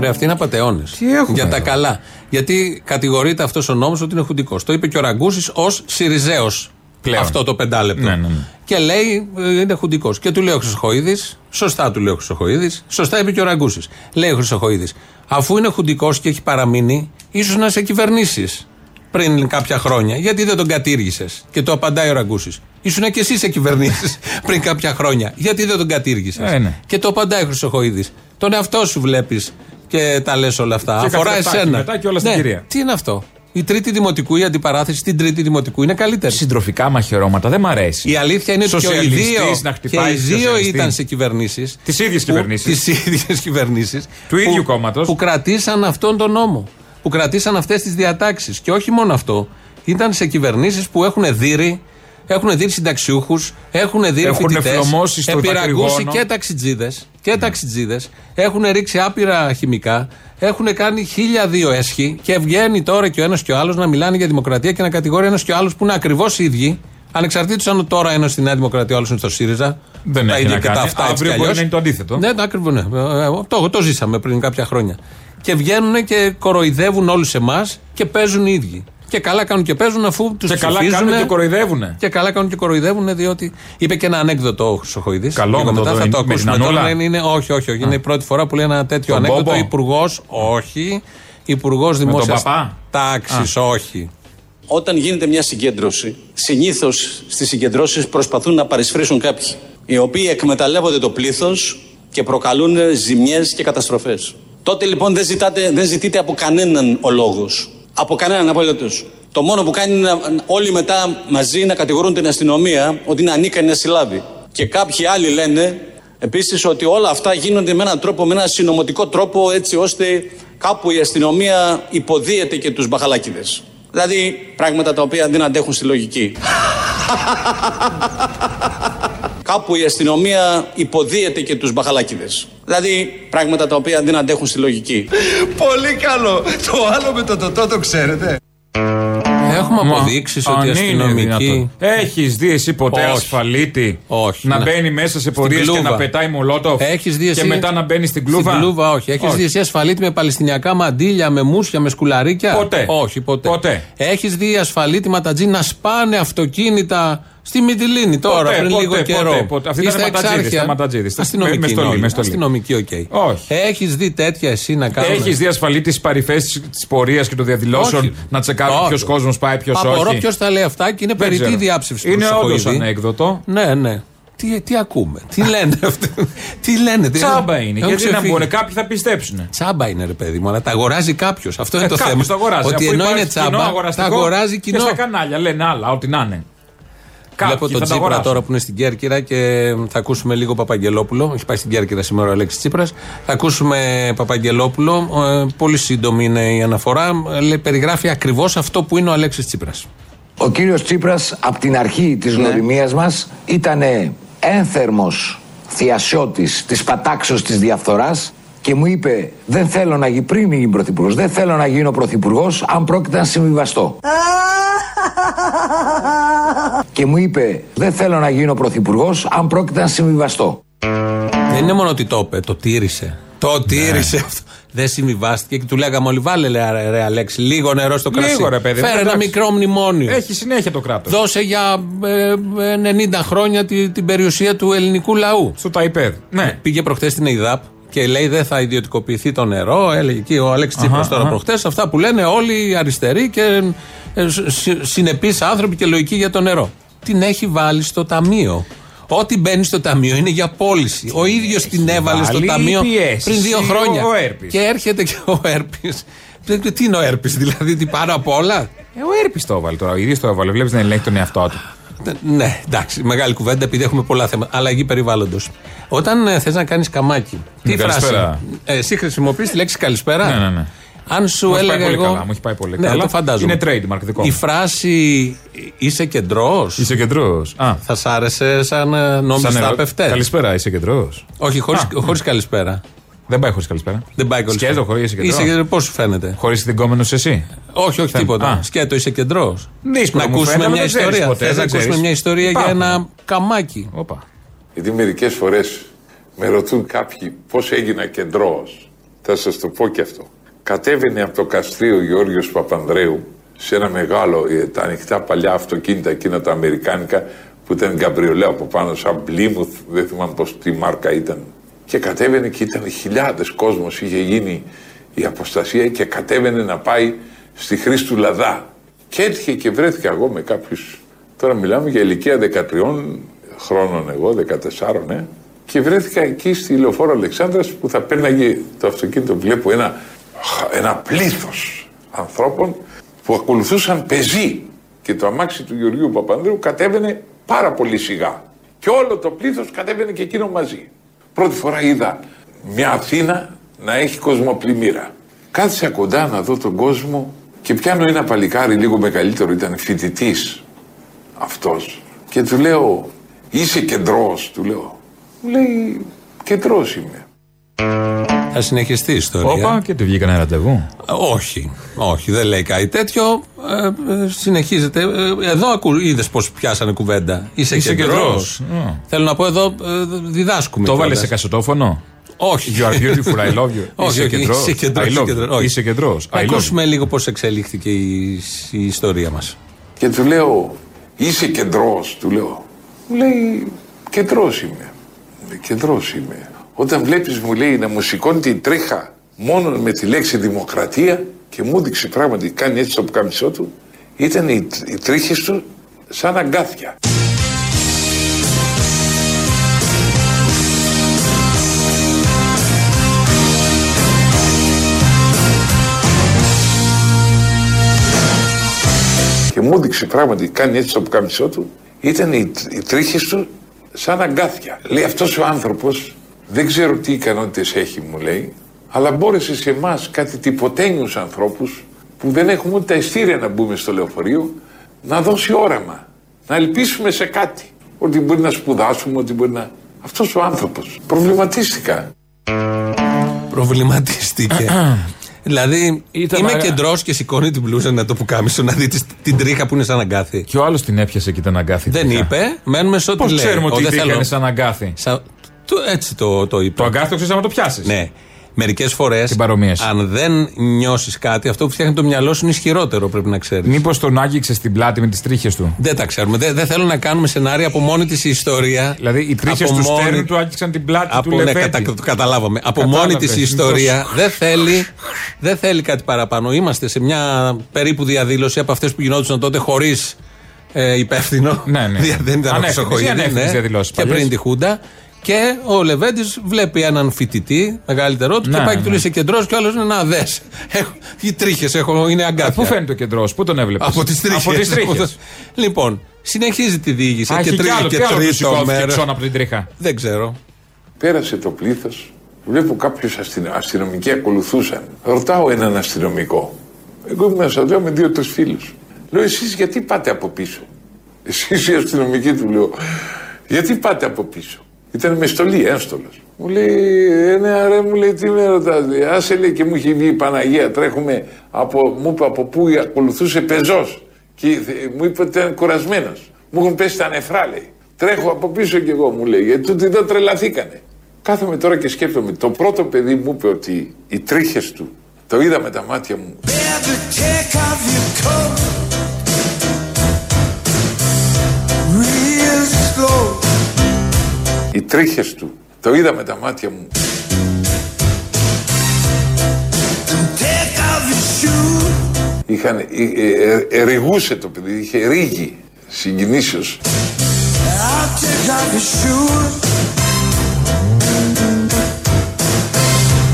Ρε, αυτοί είναι απαταιώνες. Τι έχουμε; Για τα εδώ; καλά. Γιατί κατηγορείται αυτός ο νόμος ότι είναι χουντικός. Το είπε και ο Ραγκούσης ως Σιριζέος. Πλέον. Αυτό το πεντάλεπτο. Ναι, ναι, ναι. Και λέει ε, είναι χουντικός. Και του λέει ο Χρυσοχοίδης, σωστά του λέει ο Χρυσοχοίδης, σωστά είπε και ο Ραγκούσης. Λέει ο Χρυσοχοίδης, αφού είναι χουντικός και έχει παραμείνει, ίσως να σε κυβερνήσεις πριν κάποια χρόνια. Γιατί δεν τον κατήργησες; Και το απαντάει ο Ραγκούσης. Ήσουν και εσύ σε κυβερνήσεις πριν κάποια χρόνια. Γιατί δεν τον κατήργησες; Ε, ναι. Και το απαντάει ο Χρυσοχοίδης. Τον εαυτό σου βλέπεις και τα λες όλα αυτά. Και Αφορά καθρεφτάκι εσένα. μετά και όλα στην Ναι. κυρία. Τι είναι αυτό; Η τρίτη δημοτικού, η αντιπαράθεση στην τρίτη δημοτικού είναι καλύτερη. Συντροφικά μαχαιρώματα δεν μ' αρέσει. Η αλήθεια είναι ότι και οι Σοσιαλιστής δύο, να και χτυπάει οι δύο σοσιαλιστή. ήταν σε κυβερνήσεις. Τις ίδιες κυβερνήσεις. Τις ίδιες κυβερνήσεις. Του ίδιου κόμματος. Που κρατήσαν αυτόν τον νόμο. Που κρατήσαν αυτές τις διατάξεις. Και όχι μόνο αυτό. Ήταν σε κυβερνήσεις που έχουν δύρει. Έχουν δει συνταξιούχους, έχουν δει Έχουν φοιτητές, φλωμώσεις στο επηραγούσει δακρυγόνο. και ταξιτζίδες. Και ταξιτζίδες. Έχουν ρίξει άπειρα χημικά. Έχουν κάνει χίλια δύο έσχη. Και βγαίνει τώρα και ο ένας και ο άλλος να μιλάνε για δημοκρατία και να κατηγορεί ένας και ο άλλος που είναι ακριβώς οι ίδιοι. Ανεξαρτήτως αν τώρα ένας στη Νέα Δημοκρατία, ο άλλος είναι στο ΣΥΡΙΖΑ. Δεν τα έχει ίδια να και κάνει. τα αυτά έτσι Αύριο κι μπορεί αλλιώς. να είναι το αντίθετο. Ναι, το ακριβώ. Ναι. Ε, ε, Το, το ζήσαμε πριν κάποια χρόνια. Και βγαίνουν και κοροϊδεύουν όλους εμάς και παίζουν οι ίδιοι. Και καλά κάνουν και παίζουν αφού τους Και καλά κάνουν και κοροϊδεύουνε. Και καλά κάνουν και κοροϊδεύουν, διότι είπε και ένα ανέκδοτο ο Χρυσοχοίδης. Καλό με το μετά θα δω- το με την ακούσουμε. Ανούλα. Τώρα είναι, είναι, όχι, όχι, όχι. Είναι η πρώτη φορά που λέει ένα τέτοιο Τον ανέκδοτο. Μπόμπο. Υπουργό, όχι. Υπουργός Δημόσιας παπά; Τάξης, όχι. Όταν γίνεται μια συγκέντρωση, συνήθως στις συγκεντρώσεις προσπαθούν να παρισφρήσουν κάποιοι, οι οποίοι εκμεταλλεύονται το πλήθος και προκαλούν ζημιές και καταστροφές. Τότε λοιπόν δεν, ζητάτε, δεν ζητείτε από κανέναν ο λόγος. Από κανέναν απολύτω. Το μόνο που κάνει είναι να- όλοι μετά μαζί να κατηγορούν την αστυνομία ότι είναι ανίκανη να συλλάβει. Και κάποιοι άλλοι λένε επίσης ότι όλα αυτά γίνονται με έναν τρόπο, με έναν συνωμοτικό τρόπο, έτσι ώστε κάπου η αστυνομία υποδίεται και τους μπαχαλάκιδε. Δηλαδή πράγματα τα οποία δεν αντέχουν στη λογική. Κάπου η αστυνομία υποδίεται και τους μπαχαλάκιδες. Δηλαδή πράγματα τα οποία δεν αντέχουν στη λογική. Πολύ καλό. Το άλλο με το τοτό το ξέρετε. Έχουμε Μα, αποδείξεις αν ότι η είναι αστυνομική. δυνατόν. Έχεις δει εσύ ποτέ Όχι. ασφαλίτη Όχι, να ναι. μπαίνει μέσα σε Στην πορείες και κλούβα. να πετάει μολότοφ Έχεις δει και εσύ- μετά να μπαίνει στην κλούβα; Στην κλούβα, όχι. Έχεις δει εσύ ασφαλίτη με παλαιστινιακά μαντίλια, με μουσια, με σκουλαρίκια; Ποτέ. Όχι, ποτέ. Ποτέ. Έχεις δει ασφαλίτη ματατζή να σπάνε αυτοκίνητα στη Μυτιλίνη τώρα, Ποτέ, πριν ποτέ, λίγο ποτέ, καιρό. ποτέ. Αυτοί Ή ήταν στα ματατζίδες, Εξάρχεια. τα ματατζίδες. Αστυνομική. Με- με στολή, είναι όλοι. με στολή. Αστυνομική, οκ. Όχι. Έχεις δει τέτοια εσύ να κάνουν. Έχεις δει ασφαλίτη στι παρυφές της πορείας και των διαδηλώσεων Όχι. να τσεκάρουν Όχι. ποιος κόσμος πάει, ποιος Απορώ όχι; ποιος τα λέει αυτά και είναι Δεν περιττή ξέρω. διάψευση του Είναι όντως Χρυσοχοίδη. ανέκδοτο. Ναι, ναι. Τι, τι ακούμε, τι λένε αυτοί. τι λένε, τι Τσάμπα έχουν- είναι. έχουν Γιατί να ξεφύγει. μπουν, κάποιοι θα πιστέψουν. Τσάμπα είναι ρε παιδί μου, αλλά τα αγοράζει κάποιος. Αυτό είναι το θέμα. Ε, Κάποιο το αγοράζει. Ότι Αφού ενώ υπάρχει είναι κοινό τσάμπα, τα αγοραστικό αγοράζει κοινό. Και στα κανάλια λένε άλλα, ό,τι να είναι. Βλέπω θα τον τα Τσίπρα αγοράσουν. τώρα που είναι στην Κέρκυρα και θα ακούσουμε λίγο Παπαγγελόπουλο. Έχει πάει στην Κέρκυρα σήμερα ο Αλέξης Τσίπρας. Θα ακούσουμε Παπαγγελόπουλο. Ε, πολύ σύντομη είναι η αναφορά. Ε, λέει, περιγράφει ακριβώς αυτό που είναι ο Αλέξης Τσίπρας. Ο κύριος Τσίπρας από την αρχή της γνωριμίας μας ήταν ένθερμος θειασιώτης της πατάξεως της διαφθοράς και μου είπε δεν θέλω να γίνει πριν γίνει πρωθυπουργός, δεν θέλω να γίνω πρωθυπουργός αν πρόκειται να συμβιβαστώ. και μου είπε δεν θέλω να γίνω πρωθυπουργός αν πρόκειται να συμβιβαστώ. Δεν είναι μόνο ότι το είπε, το τήρησε. Το τήρησε αυτό. Δεν συμβιβάστηκε και του λέγαμε όλοι βάλε ρε, ρε Αλέξη λίγο νερό στο κρασί. Λίγο, ρε, παιδί, Φέρε ένα εντάξει. μικρό μνημόνιο. Έχει συνέχεια το κράτος. Δώσε για ε, ε, 90 χρόνια τη- την περιουσία του ελληνικού λαού. Στο ΤΑΙΠΕΔ. Ναι. Πήγε προχθές στην ΕΙΔΑΠ και λέει δεν θα ιδιωτικοποιηθεί το νερό. Έλεγε εκεί ο Αλέξης Τσίπρας τώρα αχα. προχθέ. Αυτά που λένε όλοι οι αριστεροί και ε, συνεπείς άνθρωποι και λογικοί για το νερό. Την έχει βάλει στο ταμείο. Ό,τι μπαίνει στο ταμείο είναι για πώληση. Ο ίδιος την έβαλε στο βάλει ταμείο πιέσεις. πριν δύο Ο- χρόνια. ο Έρπης. Και έρχεται και ο Έρπης. Τι είναι ο Έρπης, δηλαδή, τι πάνω απ' όλα; Ε, ο Έρπης το έβαλε τώρα. Ο ίδιος το έβαλε. Βλέπεις να ελέγχει τον εαυτό του. Ναι, εντάξει, μεγάλη κουβέντα επειδή έχουμε πολλά θέματα. Αλλαγή περιβάλλοντος. Όταν ε, θες να κάνεις καμάκι, τι Ναι, φράση; καλησπέρα. Ε, εσύ χρησιμοποιείς τη λέξη καλησπέρα; Ναι, ναι, ναι. Αν σου Μου έχει πάει έλεγα πολύ εγώ. καλά, μου έχει πάει πολύ ναι, καλά. το φαντάζομαι. Είναι trademark δικό Η μου. φράση είσαι κεντρός. Είσαι κεντρός. Α, Θα σ' άρεσε σαν ε, νόμιστα ερω- πεφτέ. Καλησπέρα, είσαι κεντρός. Όχι, χωρίς, Α, χωρίς καλησπέρα. Δεν πάει χωρίς καλησπέρα. Δεν πάει καλησπέρα. Σκέτο χωρίς είσαι κεντρός; Είσαι, πώς σου φαίνεται; Χωρίς την κόμενος εσύ; Όχι, όχι Θε- τίποτα. Α. Σκέτο, είσαι κεντρός. Δύσκολο Να μου ακούσουμε φαίνεται, μια αλλά δεν ξέρεις ιστορία. ποτέ, Θες να δεν ακούσουμε ξέρεις. μια ιστορία για Υπάρχουν. ένα καμάκι. Όπα. Γιατί μερικές φορές με ρωτούν κάποιοι πώς έγινα κεντρός. Θα σας το πω και αυτό. Κατέβαινε από το καστρίο ο Γιώργος Παπανδρέου σε ένα μεγάλο, ε, τα ανοιχτά παλιά αυτοκίνητα εκείνα τα αμερικάνικα που ήταν γκαμπριολέ από πάνω σαν Πλήμουθ, δεν θυμάμαι πως τι μάρκα ήταν. Και κατέβαινε και ήταν χιλιάδες κόσμος, είχε γίνει η αποστασία και κατέβαινε να πάει στη Χρήστου Λαδά. Και έτυχε και βρέθηκα εγώ με κάποιους, τώρα μιλάμε για ηλικία 13 χρόνων εγώ, 14, ναι. Και βρέθηκα εκεί στη λεωφόρο Αλεξάνδρας που θα πέρναγε το αυτοκίνητο. Βλέπω ένα, ένα πλήθος ανθρώπων που ακολουθούσαν πεζή. Και το αμάξι του Γεωργίου Παπανδρέου κατέβαινε πάρα πολύ σιγά. Και όλο το πλήθος κατέβαινε και εκείνο μαζί. Πρώτη φορά είδα μια Αθήνα να έχει κοσμοπλημμύρα. Κάθισα κοντά να δω τον κόσμο και πιάνω ένα παλικάρι λίγο μεγαλύτερο, ήταν φοιτητής αυτός. Και του λέω, είσαι κεντρός, του λέω. Μου λέει, κεντρός είμαι. Θα συνεχιστεί η ιστορία. Όπα και του βγήκε ένα ραντεβού. Όχι, όχι, δεν λέει κάτι τέτοιο. Ε, ε, συνεχίζεται. Ε, εδώ ακού, είδες πώς πιάσανε κουβέντα. Είσαι, Είσαι κεντρός. κεντρός. Α. Θέλω να πω εδώ, ε, διδάσκουμε. Το βάλε κιόλας. σε κασετόφωνο; Όχι. You are beautiful, I love you. Όχι, Είσαι όχι, κεντρός; είσαι κεντρός, I είσαι love you. κεντρός, όχι. Είσαι κεντρός; Να I love you. ακούσουμε λίγο πώς εξελίχθηκε η, η ιστορία μας. Και του λέω, είσαι κεντρός, του λέω. Μου λέει, κεντρός είμαι. Λέει, Κεντρός είμαι. Όταν βλέπεις, μου λέει, να μου σηκώνει την τρίχα μόνο με τη λέξη δημοκρατία και μου έδειξε πράγματι, κάνει έτσι το πουκαμισό του, ήταν οι, οι τρίχες του σαν αγκάθια. Και μου έδειξε πράγματι, κάνει έτσι το πουκαμισό του, ήταν οι, οι τρίχες του σαν αγκάθια. Λέει αυτός ο άνθρωπος, δεν ξέρω τι ικανότητες έχει μου λέει, αλλά μπόρεσε σε εμάς κάτι τυποτένιους ανθρώπους που δεν έχουμε ούτε τα ειστήρια να μπούμε στο λεωφορείο, να δώσει όραμα, να ελπίσουμε σε κάτι. Ότι μπορεί να σπουδάσουμε, ότι μπορεί να... Αυτός ο άνθρωπος. Προβληματίστηκα. Προβληματίστηκε. δηλαδή, Ήταν είμαι αγα- κεντρός και σηκώνει την μπλούζα να το πουκάμισο, να δει τις- την τρίχα που είναι σαν αγκάθι. Και ο άλλος την έπιασε και ήταν αγκάθι. Δεν είπε, μένουμε σε ό,τι Πώς λέει. ξέρουμε Ο, ότι η δεν τρίχα θέλω- είναι σαν αγκάθι; Σα- το- έτσι το, το είπε. Το αγκάθι το ξέρεις άμα το πιάσεις. Ναι. Μερικές φορές, Την παρομοίαση. αν δεν νιώσεις κάτι, αυτό που φτιάχνει το μυαλό σου είναι ισχυρότερο, πρέπει να ξέρεις. Μήπως τον άγγιξες στην πλάτη με τις τρίχες του; Δεν τα ξέρουμε. Δεν, δεν θέλω να κάνουμε σενάρια από μόνη της η ιστορία. Δηλαδή οι τρίχες Από του μόνη- στέρνου του άγγιξαν την πλάτη Από, του ναι, Λεβέντη. κατα- το καταλάβαμε. Από Κατάλαβες, μόνη της η μήπως- ιστορία δεν θέλει, δεν θέλει κάτι παραπάνω. Είμαστε σε μια περίπου διαδήλωση από αυτές που γινόντουσαν τότε χωρίς ε, υπεύθυνο. Ναι, ναι. Δια- δεν ήταν Ανεύθυνες ή Χρυσοχοίδη, ανεύθυνες διαδηλώσεις Και παλιές. πριν τη Χούντα. Και ο Λεβέντης βλέπει έναν φοιτητή μεγαλύτερό του Ναι, και πάει και ναι. του λέει: Είσαι κεντρός, και ο άλλος είναι να δες. Οι τρίχες έχω, είναι αγκάθια. Πού φαίνεται ο κεντρός, πού τον έβλεπες; Από τις τρίχε. Από τις τρίχες. Λοιπόν, συνεχίζει τη διήγηση. Α, και έχει κι τρίτο άλλο, και τι άλλο του τρίτο σηκώθηκε μέρος. ξόν από την τρίχα. Δεν ξέρω. Πέρασε το πλήθος. Βλέπω κάποιου αστυνο... αστυνομικοί ακολουθούσαν. Ρωτάω έναν αστυνομικό. Εγώ ήμουν σαν λέω με δύο-τρεις φίλους. Λέω εσείς γιατί πάτε από πίσω; Εσείς οι αστυνομικοί του λέω. Γιατί πάτε από πίσω; Ήταν με στολή, ένστολο. Μου λέει, «Ε, ναι, ρε, μου λέει, τι με ρωτάς. λέει. Άσε λέει και μου έχει βγει η Παναγία. Τρέχουμε από, μου είπε από πού ακολουθούσε πεζός; Και ε, μου είπε ότι ήταν κουρασμένος. Μου έχουν πέσει τα νεφρά, λέει. Τρέχω από πίσω κι εγώ, μου λέει, γιατί τούτοι εδώ τρελαθήκανε. Κάθομαι τώρα και σκέφτομαι. Το πρώτο παιδί μου είπε ότι οι τρίχες του το είδα με τα μάτια μου. Οι τρίχες του το είδα με τα μάτια μου. Είχαν, ε, ε, ε, ερηγούσε το παιδί, είχε ρίγη συγκινήσεως.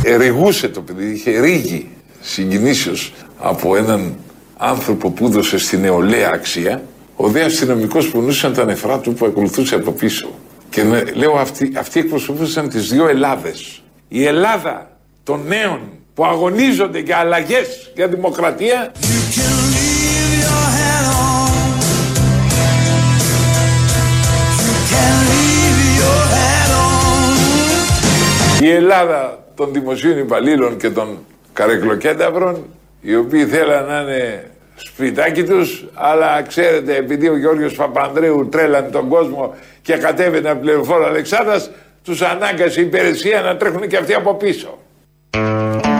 Ερηγούσε το παιδί, είχε ρίγη συγκινήσεως από έναν άνθρωπο που έδωσε στην νεολαία αξία. Ο δε αστυνομικός που νούσαν τα νεφρά του που ακολουθούσε από πίσω. Και με- λέω αυτοί, αυτοί εκπροσωπούσαν τις δύο Ελλάδες. Η Ελλάδα των νέων που αγωνίζονται για αλλαγές, για δημοκρατία. Η Ελλάδα των δημοσίων υπαλλήλων και των καρεκλοκένταυρων, οι οποίοι θέλαν να είναι σπιτάκι τους, αλλά ξέρετε, επειδή ο Γιώργος Παπανδρέου τρέλανε τον κόσμο και κατέβαινε από πληροφόρο Αλεξάνδρας, τους ανάγκασε η υπηρεσία να τρέχουν και αυτοί από πίσω.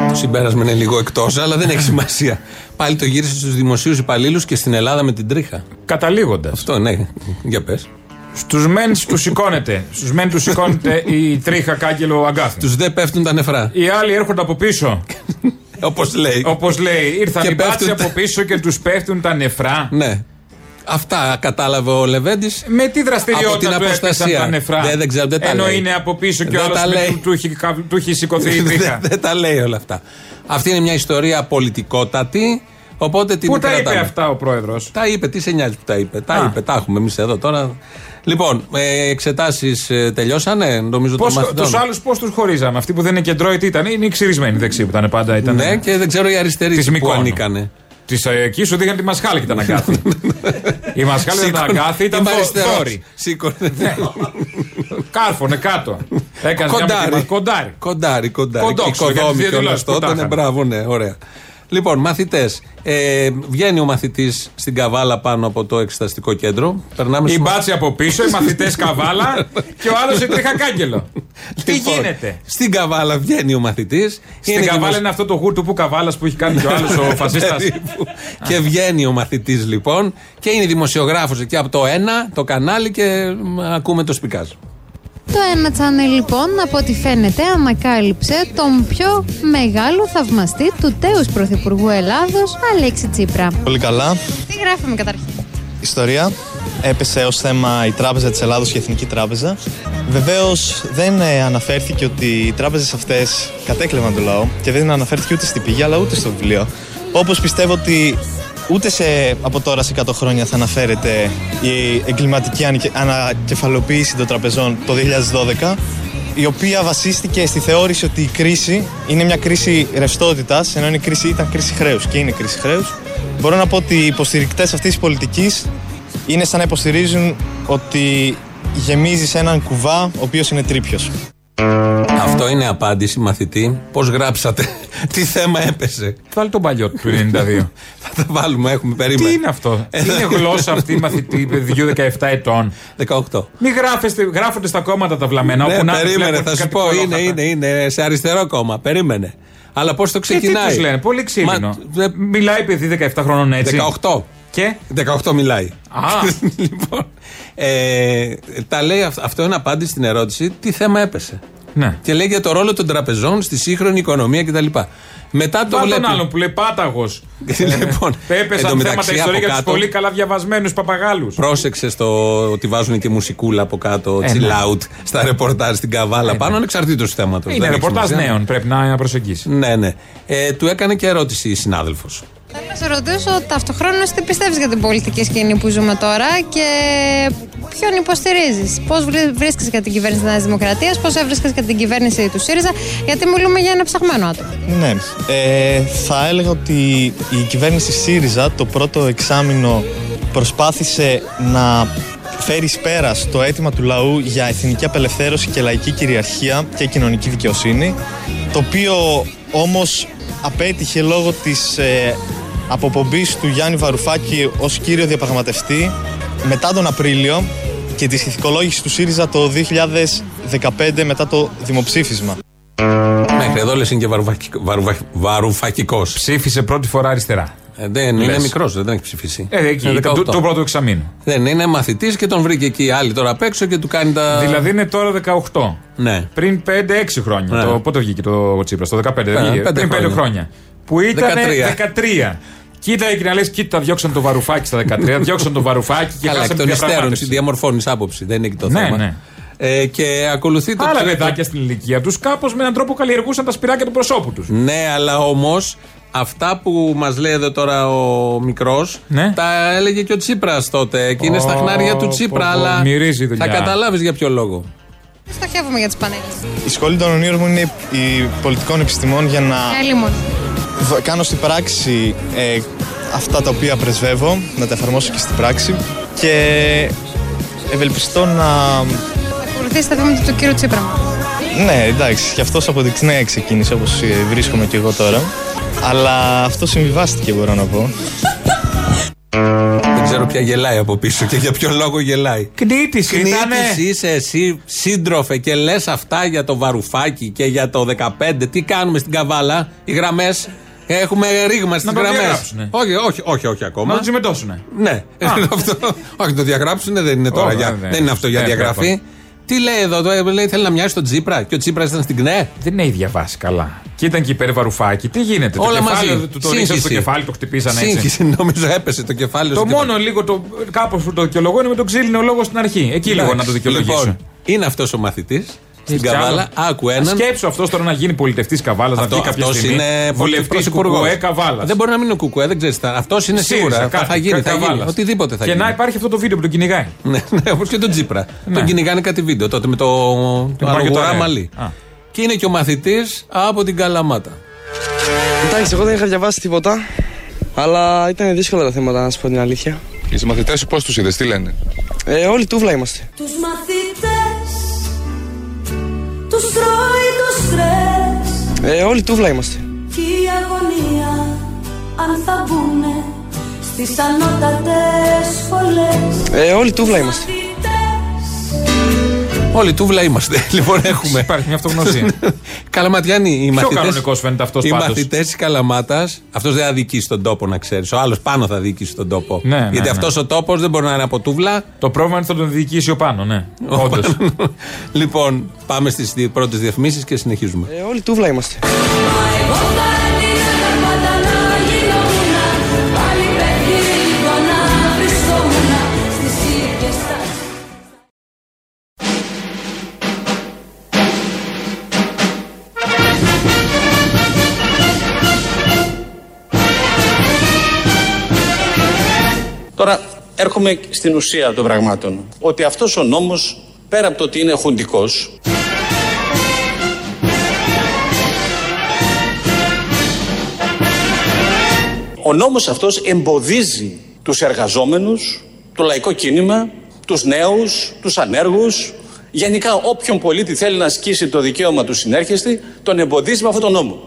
Το συμπέρασμα είναι λίγο εκτός, αλλά δεν έχει σημασία. Πάλι το γύρισε στους δημοσίους υπαλλήλους και στην Ελλάδα με την τρίχα. Καταλήγοντας. Αυτό ναι, για πες. Στους μεν τους σηκώνεται. Στους μεν τους σηκώνεται η τρίχα κάγκελο αγκάθι. Τους δε πέφτουν τα νεφρά. Οι άλλοι έρχονται από πίσω. Όπως λέει. Όπως λέει, ήρθαν Και οι μπάτσοι πέφτουν τα- από πίσω και τους πέφτουν τα νεφρά. Ναι. Αυτά κατάλαβε ο Λεβέντης. Με τι Από δραστηριότητα την του έπεσαν αποστασία. τα νεφρά; Δεν- δεν ξέρω, δεν τα Ενώ λέει. είναι από πίσω και ο Δεν τα άλλος λέει. του, του, έχει κα- του έχει σηκωθεί η τρίχα. δεν, δεν τα λέει όλα αυτά. Αυτή είναι μια ιστορία πολιτικότατη. Οπότε την Πού τα είπε κρατάμε. αυτά ο πρόεδρος; Τα είπε, τι σε νοιάζει που τα είπε. Τα Α. είπε, τα έχουμε εμείς εδώ τώρα. Λοιπόν, ε, εξετάσεις τελειώσανε, νομίζω των μαθητών. Τους άλλους πώς τους χωρίζαμε. Αυτοί που δεν είναι κεντρώοι τι ήταν. Είναι οι ξυρισμένοι δεξί που ήταν πάντα. Ήταν, Ναι, και δεν ξέρω οι αριστεροί Της που Μικόνου. ανήκανε. Τη εκεί σου δείχναν τη μασχάλη και ήταν αγκάθι. η μασχάλη ήταν Σήκωνε- αγκάθι, ήταν Είμαι δο- αριστερός. δόρυ. Σήκωνε. Κάρφωνε κάτω. Έκανες Κοντάρι. κοντάρι. Κοντάρι, κοντάρι. Κοντόξο, για Οικοδόμη τις και όλα διαδηλώσεις που αυτό. τα Ναι, είχαν. μπράβο, ναι, ωραία. Λοιπόν, μαθητές. Ε, βγαίνει ο μαθητής στην καβάλα πάνω από το εξεταστικό κέντρο. Περνάμε Οι στο- μπάτσοι από πίσω, οι μαθητές καβάλα και ο άλλος σε τρίχα κάγκελο. Τι Λοιπόν, γίνεται; Στην καβάλα βγαίνει ο μαθητής. Στην καβάλα είναι αυτό το γούρ του που καβάλας που έχει κάνει και ο άλλος ο φασίστας. και βγαίνει ο μαθητής λοιπόν και είναι δημοσιογράφος εκεί από το ένα το κανάλι και μ, ακούμε το σπικάζ. Το ένα channel λοιπόν από ό,τι φαίνεται ανακάλυψε τον πιο μεγάλο θαυμαστή του τέους Πρωθυπουργού Ελλάδος Αλέξη Τσίπρα. Πολύ καλά. Τι γράφουμε καταρχήν; Ιστορία. Έπεσε ως θέμα η Τράπεζα της Ελλάδος και η Εθνική Τράπεζα. Βεβαίως δεν ε, αναφέρθηκε ότι οι τράπεζες αυτές κατέκλευαν το λαό και δεν αναφέρθηκε ούτε στην πηγή αλλά ούτε στο βιβλίο. Όπως πιστεύω ότι ούτε σε, από τώρα σε 100 χρόνια θα αναφέρεται η εγκληματική ανικε- ανακεφαλοποίηση των τραπεζών το 2012 η οποία βασίστηκε στη θεώρηση ότι η κρίση είναι μια κρίση ρευστότητας, ενώ η κρίση ήταν κρίση χρέους και είναι κρίση χρέους. Μπορώ να πω ότι οι υποστηρικτές αυτής της πολιτικής είναι σαν να υποστηρίζουν ότι γεμίζεις έναν κουβά ο οποίος είναι τρίπιος. Αυτό είναι απάντηση μαθητή. Πώς γράψατε, τι θέμα έπεσε. Βάλει τον παλιό του 92. Θα τα βάλουμε, έχουμε περίμενο. Τι είναι αυτό; Είναι γλώσσα αυτή μαθητή παιδιού 17 ετών; 18. Μην γράφεστε, γράφονται στα κόμματα τα βλαμμένα. Ναι, όπου να περίμενε, βλέπω θα σου κάτι πω. Είναι, κολόχαρτα. είναι, είναι σε αριστερό κόμμα. Περίμενε. Αλλά πώς το Και τι ξεκινάει; του λένε, πολύ ξύλινο. Μα, δε- Μιλάει παιδί 17 χρόνων έτσι. 18. Και; 18 μιλάει. Α. λοιπόν, ε, τα λέει, αυ- αυτό είναι απάντηση στην ερώτηση τι θέμα έπεσε. Ναι. Και λέει για το ρόλο των τραπεζών στη σύγχρονη οικονομία κτλ. Μετά το Βάλ τον βλέπει. άλλον που λέει πάταγος. λοιπόν, εν Έπεσαν τω θέματα μεταξύ, ιστορία για από τους κάτω- πολύ καλά διαβασμένους παπαγάλους. Πρόσεξε στο ότι βάζουν και μουσικούλα από κάτω, Ε, chill ναι. out, στα ρεπορτάζ στην καβάλα πάνω, ανεξαρτήτως του θέματος. Είναι ρεπορτάζ νέων, πρέπει να προσεγγίσεις. Ναι, ναι. Ε, του έκανε και ερώτηση η συνάδελφος. Θέλω να σε ρωτήσω ταυτοχρόνως τι πιστεύεις για την πολιτική σκηνή που ζούμε τώρα και ποιον υποστηρίζεις. Πώς βρίσκεσαι για την κυβέρνηση της Νέας Δημοκρατίας, πώς έβρισκες για την κυβέρνηση του ΣΥΡΙΖΑ, γιατί μιλούμε για ένα ψαχμένο άτομο. Ναι. Ε, θα έλεγα ότι η κυβέρνηση ΣΥΡΙΖΑ το πρώτο εξάμεινο προσπάθησε να φέρει εις πέρας το αίτημα του λαού για εθνική απελευθέρωση και λαϊκή κυριαρχία και κοινωνική δικαιοσύνη το οποίο όμως απέτυχε λόγω της ε, αποπομπής του Γιάννη Βαρουφάκη ως κύριο διαπραγματευτή μετά τον Απρίλιο και της ηθικολόγησης του ΣΥΡΙΖΑ το 2015 μετά το δημοψήφισμα. Μέχρι εδώ λες είναι και βαρουφακικός. Ψήφισε πρώτη φορά αριστερά. Ε, δεν είναι Λες. μικρός, δεν έχει ψηφίσει. Ε, εκεί, Είναι το, 18. το πρώτο εξαμήνου. Δεν είναι μαθητής και τον βρήκε εκεί άλλη τώρα απ' έξω και του κάνει τα. Δηλαδή είναι τώρα 18. Ναι. Πριν 5-6 χρόνια. Ναι. Το, πότε βγήκε το Τσίπρας, το 15 δεν Ναι, βγήκε. πέντε Πριν 5 χρόνια. χρόνια. Που ήταν 13. 13. Κοίτα εκεί να λες: Κοίτα, διώξαν το βαρουφάκι στα 13, διώξαν το βαρουφάκι και Καλά, εκ χάσαμε των τη υστέρων διαπραγμάτευση. διαμορφώνεις άποψη. Δεν είναι εκεί το Ναι, θέμα. ναι. Ε, και ακολουθεί το Άλλα τρίτο- παιδάκια στην ηλικία τους κάπως με έναν τρόπο καλλιεργούσαν τα σπυράκια του προσώπου τους. Ναι, αλλά όμως αυτά που μας λέει εδώ τώρα ο μικρός Ναι. τα έλεγε και ο Τσίπρας τότε. Και είναι στα Ω, χνάρια του πω, Τσίπρα, πω, αλλά μυρίζει η δουλειά. θα καταλάβεις για ποιο λόγο. Στοχεύουμε για τις πανέλε. Η σχολή των ονείρων μου είναι η πολιτικών επιστημών για να Ε, λοιπόν. β- κάνω στην πράξη ε, αυτά τα οποία πρεσβεύω, να τα εφαρμόσω και στην πράξη και ευελπιστώ να... Ακολουθήσει τα βήματα του κύριου Τσίπρα. Ναι, εντάξει, και αυτός από τη νέα ξεκίνησε όπως ε, βρίσκομαι και εγώ τώρα. Αλλά αυτό συμβιβάστηκε μπορώ να πω. Δεν ξέρω ποια γελάει από πίσω και για ποιο λόγο γελάει. Κνήτης ήτανε. Κνήτης είσαι εσύ σύντροφε και λες αυτά για το βαρουφάκι και για το 15. Τι κάνουμε στην καβάλα, οι γραμμές; Έχουμε ρήγμα στις Να το γραμμές. διαγράψουνε. Όχι, όχι, όχι, όχι ακόμα. Να του συμμετώσουν. Ναι, αυτό. όχι, το διαγράψουν δεν είναι τώρα. Όχι, για, δεν- δεν είναι αυτό για δεν διαγραφή. Πρέπει. Τι λέει εδώ, το, λέει θέλει να μοιάσει τον Τσίπρα και ο Τσίπρα ήταν στην ΚΝΕ; Δεν έχει διαβάσει καλά. Και ήταν και υπέρ βαρουφάκι. Τι γίνεται, Όλα το κεφάλι μαζί. του το ρίξαν στο Σύγχυση. κεφάλι, το χτυπήσαν έτσι; Σύγχυση, νομίζω έπεσε το κεφάλι Το στο κεφάλι. μόνο λίγο, το, κάπως που το δικαιολογώ είναι με τον ξύλινο λόγο στην αρχή. Εκεί λίγο να το δικαιολογήσω. Λοιπόν, είναι αυτός ο μαθητής στην Έχει κι Καβάλα. άλλο. Άκου έναν. Σκέψου αυτός τώρα να γίνει πολιτευτής Καβάλα, να Αυτό βγει κάποια αυτός στιγμή. είναι βουλευτής πρωθυπουργός. Κουκουέ Καβάλας. Δεν μπορεί να μην είναι ο Κουκουέ, δεν ξέρεις. Αυτός είναι σίγουρα. Θα, θα γίνει, θα γίνει. Οτιδήποτε θα και γίνει. να υπάρχει αυτό το βίντεο που τον κυνηγάει. Ναι, ναι όπως και τον Τσίπρα. Ναι. Τον κυνηγάνε κάτι βίντεο τότε με το, το Μαργεταρέ. αργουρά μαλλί. Α. Και είναι και ο μαθητής από την Καλαμάτα. Εντάξει, εγώ δεν είχα διαβάσει τίποτα. Αλλά ήταν δύσκολα τα θέματα, να σου πω την αλήθεια. Και οι μαθητές σου πώς τους είδες, τι λένε; Ε, όλοι τούβλα είμαστε. Τους μαθητές Τους τρώει το στρες Ε, όλοι τούβλα είμαστε. Κι η αγωνία Αν θα μπουνε Στις ανώτατες σχολές Ε, όλοι τούβλα είμαστε. Όλοι τούβλα είμαστε. λοιπόν, έχουμε. Υπάρχει μια αυτογνωσία. Καλαματιάνοι, οι Πιο μαθητές- κανονικός φαίνεται αυτός Οι πάντως. μαθητές της Καλαμάτας, αυτός δεν θα διοικήσει τον τόπο, να ξέρεις. Ο άλλος πάνω θα διοικήσει τον τόπο. Ναι, ναι, Γιατί ναι. αυτός ο τόπος δεν μπορεί να είναι από τούβλα. Το πρόβλημα είναι ότι θα τον διοικήσει ο πάνω, ναι. Όντως. λοιπόν, πάμε στις πρώτες διαφημίσεις και συνεχίζουμε. Ε, όλοι τούβλα είμαστε. Έρχομαι στην ουσία των πραγμάτων. Ότι αυτός ο νόμος, πέρα από το ότι είναι χουντικός, ο νόμος αυτός εμποδίζει τους εργαζόμενους, το λαϊκό κίνημα, τους νέους, τους ανέργους, γενικά όποιον πολίτη θέλει να ασκήσει το δικαίωμα του συνέρχεστη, τον εμποδίζει με αυτόν τον νόμο.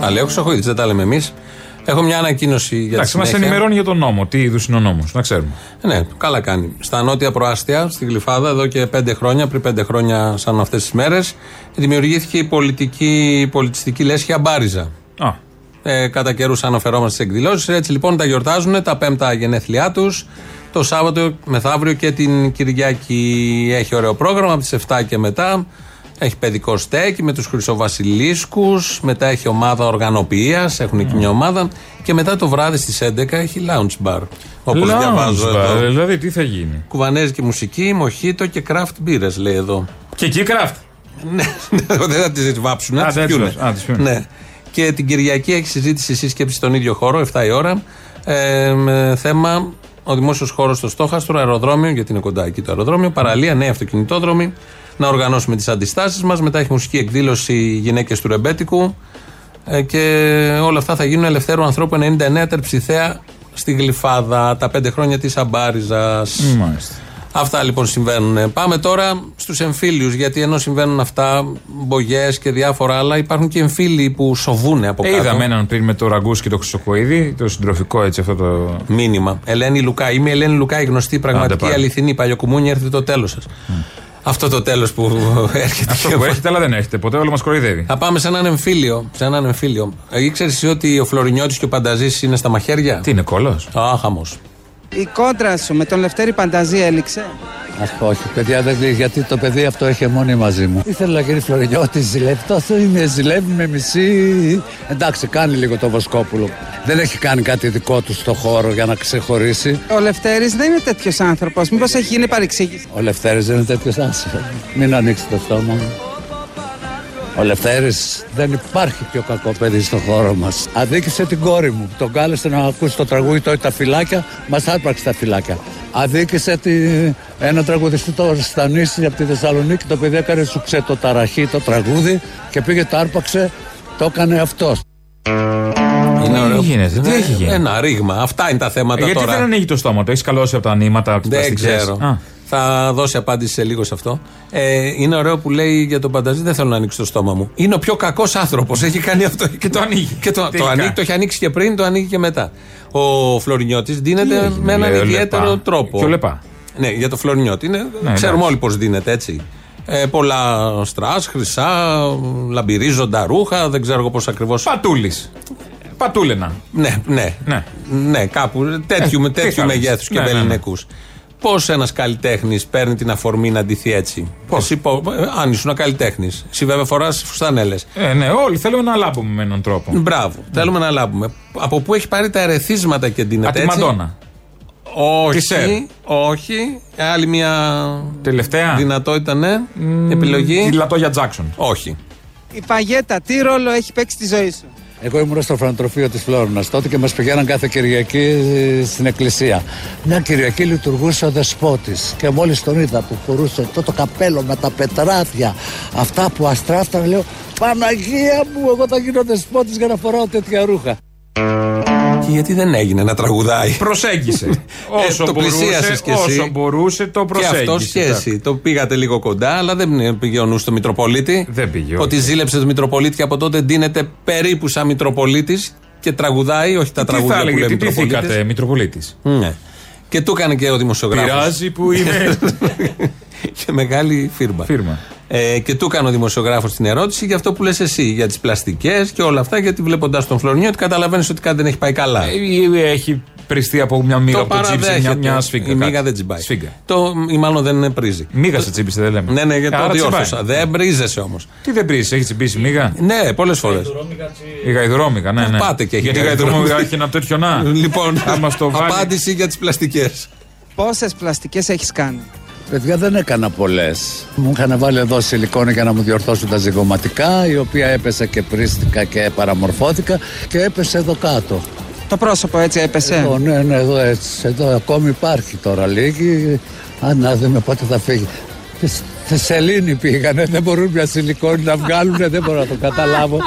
Τα λέω Χρυσοχοίδη, δεν τα λέμε εμείς. Έχω μια ανακοίνωση για τη Εντάξει, μας συνέχεια. ενημερώνει για τον νόμο. Τι είδους είναι ο νόμος, να ξέρουμε. Ναι, καλά κάνει. Στα νότια προάστια, στη Γλυφάδα, εδώ και πέντε χρόνια, πριν πέντε χρόνια, σαν αυτές τις μέρες, δημιουργήθηκε η πολιτική, η πολιτιστική λέσχη Μπάριζα. Α. Ε, κατά καιρούς αναφερόμαστε στις εκδηλώσεις. Έτσι λοιπόν τα γιορτάζουν τα πέμπτα γενέθλιά τους. Το Σάββατο, μεθαύριο και την Κυριακή. Έχει ωραίο πρόγραμμα από τις 7 και μετά. Έχει παιδικό στέκι με τους Χρυσοβασιλίσκους. Μετά έχει ομάδα οργανωπία. Έχουν εκεί μια ομάδα. Και μετά το βράδυ στις 11 έχει lounge bar. Όπως Lounge διαβάζω bar, εδώ. Δηλαδή τι θα γίνει; Κουβανέζικη μουσική, μοχίτο και craft beers λέει εδώ. Και εκεί craft. Ναι, δεν θα τις βάψουν, Α, να τις δεν τις πιούνε. βάψουν. Α, τις πιούνε. Ναι. Και την Κυριακή έχει συζήτηση σύσκεψη στον ίδιο χώρο, 7 η ώρα, ε, με θέμα ο δημόσιος χώρος στο Στόχαστρο, αεροδρόμιο, γιατί είναι κοντά εκεί το αεροδρόμιο, παραλία, νέοι αυτοκινητόδρομοι, να οργανώσουμε τις αντιστάσεις μας. Μετά έχει μουσική εκδήλωση γυναίκες του Ρεμπέτικου. Ε, και όλα αυτά θα γίνουν ελευθέρου ανθρώπου 99 τερψιθέα στη Γλυφάδα, τα πέντε χρόνια της Αμπάριζας. Μάλιστα. Αυτά λοιπόν συμβαίνουν. Πάμε τώρα στους εμφύλιους, γιατί ενώ συμβαίνουν αυτά, μπογιές και διάφορα άλλα, υπάρχουν και εμφύλοι που σοβούν από Ε, κάτω. είδαμε έναν πριν με το ραγκούς και το χρυσοκοίδη, το συντροφικό έτσι αυτό το. Μήνυμα. Ελένη Λουκά. Είμαι η Ελένη Λουκά, η γνωστή πραγματική πάλι. αληθινή παλιοκουμούνια. Έρχεται το τέλος σας. Αυτό το τέλος που έρχεται. Αυτό που έχετε, αλλά δεν έχετε. Ποτέ όλο μας κοροϊδεύει. Θα πάμε σε έναν εμφύλιο. Σε έναν εμφύλιο. Ε, Ήξερες εσύ ότι ο Φλωρινιώτης και ο Πανταζής είναι στα μαχαίρια; Τι είναι, κόλο. Α, χαμός. Η κόντρα σου με τον Λευτέρη Πανταζή έληξε; Αχ, όχι, παιδιά, δεν λέει, γιατί το παιδί αυτό έχει μόνη μαζί μου. Ήθελα να γίνει Φλωρινιώτη, ζηλεύει. Τόσο είναι, ζηλεύει με μισή. Εντάξει, κάνει λίγο το Βοσκόπουλο. Δεν έχει κάνει κάτι δικό του στο χώρο για να ξεχωρίσει. Ο Λευτέρης δεν είναι τέτοιος άνθρωπος. Μήπως έχει γίνει παρεξήγηση; Ο Λευτέρης δεν είναι τέτοιος άνθρωπος. Μην ανοίξει το στόμα μου. Ο Λευτέρης δεν υπάρχει πιο κακό παιδί στο χώρο μας. Αδίκησε την κόρη μου. Τον κάλεσε να ακούσει το τραγούδι το τα φυλάκια. Μας άρπαξε τα φυλάκια. Αδίκησε τη... ένα τραγουδιστή το Στανίση από τη Θεσσαλονίκη. Το παιδί έκανε σου το ταραχή το τραγούδι και πήγε το άρπαξε. Το έκανε αυτός. Είναι ωραίο. γίνεται, τι Ναι, έχει γίνει; Ένα ρήγμα. Αυτά είναι τα θέματα Ε, γιατί τώρα. δεν ανοίγει το στόμα, το έχεις καλώσει από τα νήματα, από τις Δεν πλαστικές. ξέρω. Α. Θα δώσει απάντηση σε λίγο σε αυτό. Ε, είναι ωραίο που λέει για τον Πανταζή: Δεν θέλω να ανοίξει το στόμα μου. Είναι ο πιο κακός άνθρωπος. Έχει κάνει αυτό. Και το ανοίγει. Και το, το, Τελικά. ανοίγει, το έχει ανοίξει και πριν, το ανοίγει και μετά. Ο Φλωρινιώτης δίνεται έγινε, με έναν λέει, ο ιδιαίτερο Λεπά. τρόπο. Και ο Λεπά. Ναι, για το Φλωρινιώτη. Είναι, Ναι, ξέρουμε εντάξει. όλοι πώς δίνεται έτσι. Ε, πολλά στράς, χρυσά, λαμπυρίζοντα ρούχα, δεν ξέρω πώς ακριβώς. Πατούλης. Πατούλενα. Ναι, ναι. Ναι. Ναι, κάπου τέτοιου, με τι τέτοιου θα πεις. μεγέθους και Ναι, ναι, ναι. Βεληνικού. Πώς ένας καλλιτέχνης παίρνει την αφορμή να ντυθεί έτσι; Εσύ, πω- ε, αν ήσουν καλλιτέχνης. Εσύ βέβαια φοράς φουστανέλες. Ε, ναι, όλοι θέλουμε να λάμπουμε με έναν τρόπο. Μπράβο. Θέλουμε να λάβουμε. Από πού έχει πάρει τα ερεθίσματα και ντύνεται Από τη έτσι; Μαντόνα. Όχι. Τη Σερ. όχι. Άλλη μια Τελευταία. δυνατότητα, ναι. Επιλογή. Τη Λατόγια Τζάξον. Όχι. Η παγέτα, τι ρόλο έχει παίξει στη ζωή σου; Εγώ ήμουν στο φροντοτροφείο της Φλόρινας τότε και μας πηγαίναν κάθε Κυριακή ε, στην εκκλησία. Μια Κυριακή λειτουργούσε ο δεσπότης και μόλις τον είδα που φορούσε αυτό το καπέλο με τα πετράδια, αυτά που αστράφταν, λέω Παναγία μου, εγώ θα γίνω δεσπότης για να φοράω τέτοια ρούχα. Και γιατί δεν έγινε να τραγουδάει. Προσέγγισε. Όσο Ε, το μπορούσε, πλησίασες κι εσύ. όσο μπορούσε, το Και προσέγγισε. αυτό και εσύ. Το πήγατε λίγο κοντά, αλλά δεν πήγε ο νους στο Μητροπολίτη. Δεν πήγε, Ότι όχι. ζήλεψε το Μητροπολίτη και από τότε ντύνεται περίπου σαν Μητροπολίτης και τραγουδάει, όχι τα Τι θα τραγούδια που έλεγε, λέει τι Μητροπολίτης. τύχατε, Μητροπολίτης; Ναι. Και του έκανε και ο δημοσιογράφος. Πειράζει που είναι. και μεγάλη φίρμα. Φίρμα. Ε, και του έκανε ο δημοσιογράφος την ερώτηση για αυτό που λες εσύ, για τις πλαστικές και όλα αυτά. Γιατί βλέποντας τον Φλωρινιό, ότι καταλαβαίνεις ότι κάτι δεν έχει πάει καλά. Ε, Έχει πριστεί από μια μίγα το που τσίψε μια, παραδέχεται. μια σφίγγα. Η μίγα κάτι. δεν τσιμπάει. Σφίγγα. Το, ή μάλλον δεν πρίζει. Μίγα σε τσίπησε, δεν λέμε. Ναι, ναι, γιατί Άρα το τσιμπάει. διόρθωσα. Δεν πρίζεσαι όμως. Τι δεν πρίζει, έχεις τσιμπήσει μίγα. Ναι, πολλές φορές. Η γαϊδουρόμυγα, ναι, ναι. Πάτε και έχει Γιατί η γαϊδουρόμυγα. γαϊδουρόμυγα έχει ένα τέτοιο να. Λοιπόν, Άμα στο βάλει. απάντηση για τις πλαστικές. Πόσες πλαστικές έχεις κάνει; Παιδιά δεν έκανα πολλές. Μου είχαν βάλει εδώ σιλικόνη για να μου διορθώσουν τα ζυγοματικά, η οποία έπεσε και πρίστηκα και παραμορφώθηκα και έπεσε εδώ κάτω. Το πρόσωπο έτσι έπεσε; Εδώ, ναι, ναι, εδώ έτσι. Εδώ ακόμη υπάρχει τώρα λίγη. Αν να δούμε πότε θα φύγει. Στη- Στη Σελήνη πήγανε, δεν μπορούν μια σιλικόνη να βγάλουν, δεν μπορώ να το καταλάβω.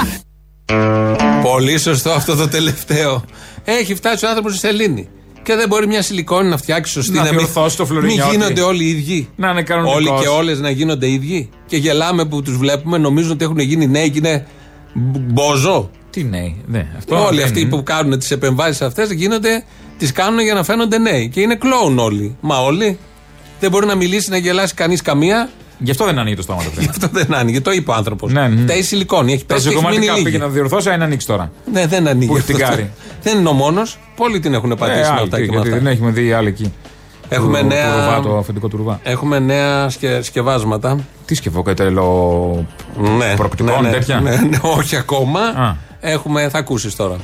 Πολύ σωστό αυτό το τελευταίο. Έχει φτάσει ο άνθρωπος στη σελήνη. Και δεν μπορεί μια σιλικόνη να φτιάξει σωστή Να μην- διορθώσει το Μην φλωρινιώτη. γίνονται όλοι οι ίδιοι. Να είναι κανονικός. Όλοι και όλες να γίνονται ίδιοι. Και γελάμε που τους βλέπουμε, νομίζουν ότι έχουν γίνει νέοι και είναι μπ- μπόζο. Τι νέοι. Ναι, αυτό όλοι δεν αυτοί είναι. που κάνουν τις επεμβάσεις αυτές γίνονται, τις κάνουν για να φαίνονται νέοι. Και είναι κλόουν όλοι. Μα όλοι. Δεν μπορεί να μιλήσει, να γελάσει κανείς καμία. Γι' αυτό δεν ανοίγει το στόμα του. Γι' αυτό δεν άνοιγε. Το είπε ο άνθρωπος. Ναι, ναι. Φταίει η σιλικόνη. Έχει Τα πέσει και έχει μείνει ζυγοματικά λίγη. πήγε να διορθώσει, αν ανοίξει τώρα. Ναι, δεν ανοίγει. Που έχει την αυτό. κάρη. Δεν είναι ο μόνος. Πολλοί την έχουν πατήσει Ε, με άλλοι, αυτά και με γιατί αυτά. δεν έχουμε δει άλλοι εκεί. Έχουμε του, νέα- Του ρουβά, το αφεντικό του ρουβά. Έχουμε νέα σκε, σκευάσματα. Τι σκευοκατέλο. Ναι, προκτικών, ναι, ναι, τέτοια; ναι, ναι, όχι ακόμα. Α. Έχουμε, θα ακούσεις τώρα.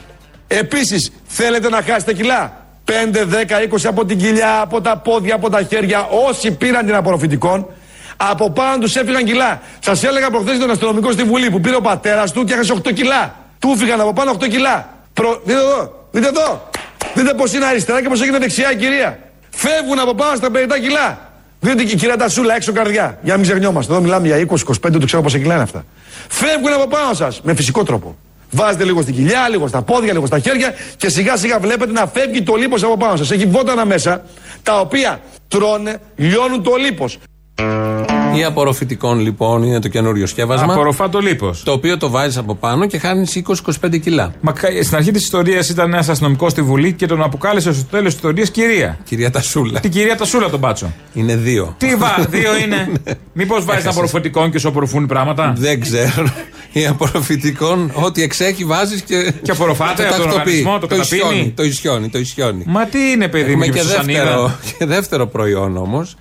Επίσης, θέλετε να χάσετε κιλά; 5, 10, 20 από την κοιλιά, από τα πόδια, από τα χέρια. Όσοι πήραν την απορροφητικών, από πάνω τους έφυγαν κιλά. Σας έλεγα προχθές τον αστυνομικό στη Βουλή που πήρε ο πατέρας του και έχασε 8 κιλά. Του έφυγαν από πάνω 8 κιλά. Προ... Δείτε εδώ, δείτε εδώ. Δείτε πώς είναι αριστερά και πώς έγινε δεξιά η κυρία. Φεύγουν από πάνω στα 50 κιλά. Δείτε και η κυρία Τασούλα έξω καρδιά. Για να μην ξεχνιόμαστε. Εδώ μιλάμε για 20-25, το ξέρω πόσα κιλά είναι αυτά. Φεύγουν από πάνω σας με φυσικό τρόπο. Βάζετε λίγο στην κοιλιά, λίγο στα πόδια, λίγο στα χέρια και σιγά σιγά βλέπετε να φεύγει το λίπος από πάνω σας. Έχει βότανα μέσα τα οποία τρώνε, λιώνουν το λίπος. Η απορροφητικών λοιπόν είναι το καινούριο σκεύασμα. Απορροφά το λίπο. Το οποίο το βάζεις από πάνω και χάνεις 20-25 κιλά. Μα κα- στην αρχή της ιστορίας ήταν ένας αστυνομικός στη Βουλή και τον αποκάλεσες στο τέλος της ιστορίας κυρία. Κυρία Τασούλα. Την κυρία Τασούλα τον μπάτσο. Είναι δύο. Τι βα, δύο είναι; Μήπως βάζεις Έχασες. απορροφητικών και σου απορροφούν πράγματα; Δεν ξέρω. Η απορροφητικών, ό,τι εξέχει βάζεις και. Και απορροφάται από τον τακτοποιεί. οργανισμό, το καταπίνει. ισιώνει, το ισιώνει, το ισιώνει. Μα τι είναι, παιδί μου, Έχουμε και και Σουσανίδα. δεύτερο, και δεύτερο προϊόν όμως.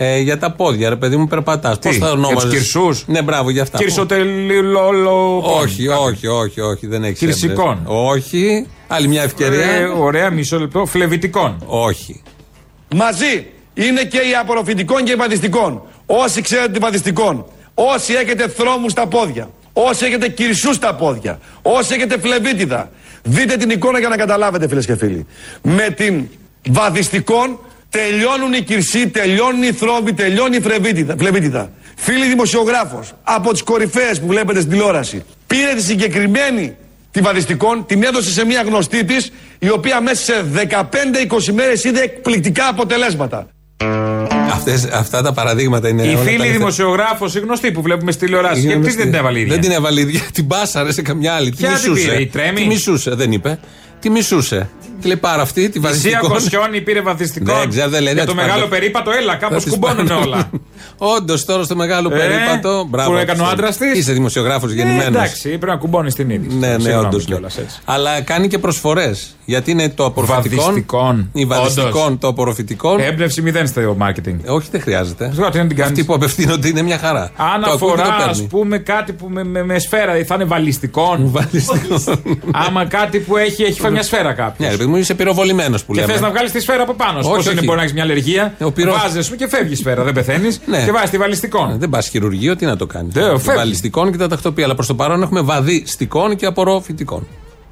Ε, για τα πόδια, ρε παιδί μου, περπατάς. Πώς θα για ονόμαζες; τους κυρσούς; Ναι, μπράβο, για αυτά. Κυρσοτελιλόλο. Όχι, όχι, όχι, όχι, δεν έχει Κυρσικών. έμπνευση. Όχι. Άλλη μια ευκαιρία. Ε, ωραία, μισό λεπτό. Φλεβητικών. Όχι. Μαζί είναι και οι απορροφητικών και οι βαδιστικών. Όσοι ξέρετε τη βαδιστικών, όσοι έχετε θρόμους στα πόδια, όσοι έχετε κυρσούς στα πόδια, όσοι έχετε φλεβίτιδα, δείτε την εικόνα για να καταλάβετε φίλες και φίλοι. Με την βαδιστικών τελειώνουν οι κυρσοί, τελειώνουν οι θρόμβοι, τελειώνει η φλεβίτιδα. φλεβίτιδα. Φίλοι δημοσιογράφος, από τις κορυφαίες που βλέπετε στην τηλεόραση, πήρε τη συγκεκριμένη τη βαδιστικών, την έδωσε σε μια γνωστή της, η οποία μέσα σε 15-20 μέρες είδε εκπληκτικά αποτελέσματα. Αυτές, αυτά τα παραδείγματα είναι. Η όλα τα φίλη ελεύθερα. δημοσιογράφος, η γνωστή που βλέπουμε στη τηλεόραση. Γιατί γνωστή. δεν την έβαλε η ίδια; Δεν την έβαλε η ίδια. Την πάσαρε σε καμιά άλλη. Τη Ποια την μισούσε. πήρε, η Τρέμι; Τη μισούσε, δεν είπε. Τη μισούσε. Τη λέει πάρα αυτή, τη Η Σία βαδιστικό. Κοσιόνι πήρε βαθιστικό. Δεν ξέρω, δεν λέει, Για δεν το της μεγάλο πάρει. περίπατο, έλα, κάπως Θα της κουμπώνουν πάρει. όλα. Όντως τώρα στο μεγάλο Ε, περίπατο. Μπράβο. που έκανε ο της. άντρας της. Είσαι δημοσιογράφος Ε, γεννημένος. εντάξει, πρέπει να κουμπώνεις την είδηση. Ναι, ναι, Συγγνώμη όντως. κιόλας, έτσι. Αλλά κάνει και προσφορές. Γιατί είναι το απορροφητικό. Βαδιστικών. Η βαδιστικών, Όντως. το απορροφητικό. Έμπνευση μηδέν στο marketing. Όχι, δεν χρειάζεται. Ξέρω τι να την κάνεις; Αυτοί που απευθύνονται είναι μια χαρά. Αν Το ακούει και το αφορά, ας παίρνει. πούμε, κάτι που με, με, με σφαίρα, θα είναι βαλιστικών. Άμα κάτι που έχει, έχει φάει μια σφαίρα κάποιος. Ναι, ρε παιδί μου, είσαι πυροβολημένος που Και λέμε. θες να βγάλεις τη σφαίρα από πάνω. Όχι, Πώς είναι όχι. μπορεί να έχεις μια αλλεργία. Ο πυρό- Βάζεις, ας πούμε, και φεύγει η σφαίρα. Δεν πεθαίνεις. Ναι. Και βάζεις τη βαλιστικών. Δεν πας χειρουργείο, τι να το κάνεις. Δεν, φεύγει. Βαλιστικών και τα τακτοποιεί. Αλλά προς το παρόν έχουμε βαδιστικών και απορροφητικών.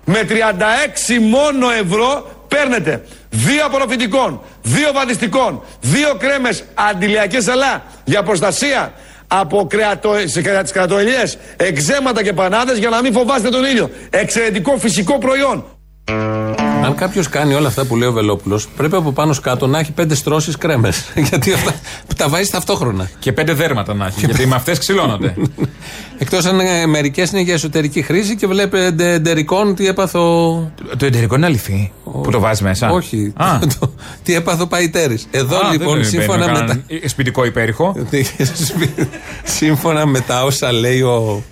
Με 36 μόνο ευρώ παίρνετε δύο απορροφητικών, δύο βαδιστικών, δύο κρέμες αντιλιακές αλλά για προστασία από κρεατο, σε κρεα- τις κρατοελιές, εξέματα και πανάδες για να μην φοβάστε τον ήλιο. Εξαιρετικό φυσικό προϊόν. Αν κάποιος κάνει όλα αυτά που λέει ο Βελόπουλος, πρέπει από πάνω κάτω να έχει πέντε στρώσεις κρέμες. Γιατί αυτά τα βάζει ταυτόχρονα. Και πέντε δέρματα να έχει. Γιατί με αυτές ξυλώνονται. Εκτός αν ε, μερικές είναι για εσωτερική χρήση και βλέπετε εντερικών τι έπαθω. Το εντερικό είναι αληθή. Που το βάζεις μέσα; Όχι. Α. Το- τι έπαθω παϊτέρη. Εδώ Α, λοιπόν, δεν σύμφωνα μπαίνω με, καν τα, Σπιτικό υπέρηχο. σύμφωνα με τα όσα λέει ο,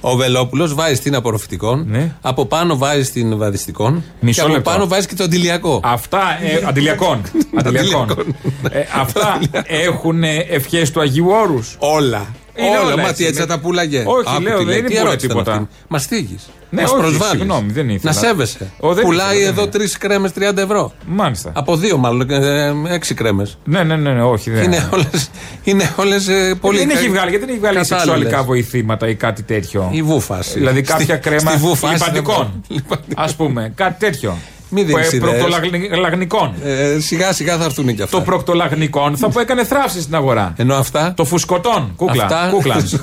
ο Βελόπουλος, βάζει την απορροφητικών. Από πάνω βάζει την βαδιστικών. Ναι. Μισό και από λεπτό. πάνω βάζει και το αντιλιακό. Αυτά. Ε, αντιλιακών. Αντιλιακών. Ε, αυτά έχουν ευχές του Αγίου Όρους. Όλα. Είναι όλα, όλα μα έτσι, τι έτσι με- θα τα πουλάγε. Όχι, Άκου λέω, τι δεν λέει. είναι Τι πολύ ερώτηση ήταν τίποτα. αυτή. Μας θίγει. Ναι, Μας όχι, προσβάλλεις. συγγνώμη, δεν ήθελα. Να σέβεσαι. Ω, δεν Πουλάει ήθελα, εδώ δεν τρεις κρέμες 30 ευρώ. Μάλιστα. Από δύο μάλλον, ε, έξι κρέμες. Ναι, ναι, ναι, ναι, όχι. Δεν. Είναι όλες, είναι όλες ε, πολύ δεν έχει κα- βγάλει, γιατί δεν έχει βγάλει κατάλληλες. σεξουαλικά βοηθήματα ή κάτι τέτοιο; Η βούφαση. Δηλαδή κάποια Στη- κρέμα στη βούφαση λιπαντικών. δεν- Α πούμε, κάτι τέτοιο. Μην δίνεις Που, ε, ιδέες. προκτολαγνικών. Ε, σιγά σιγά θα έρθουν και αυτά. Το προκτολαγνικών θα που έκανε θράψη στην αγορά. Ενώ αυτά; Το φουσκωτών. Κούκλα. Αυτά- Κούκλας.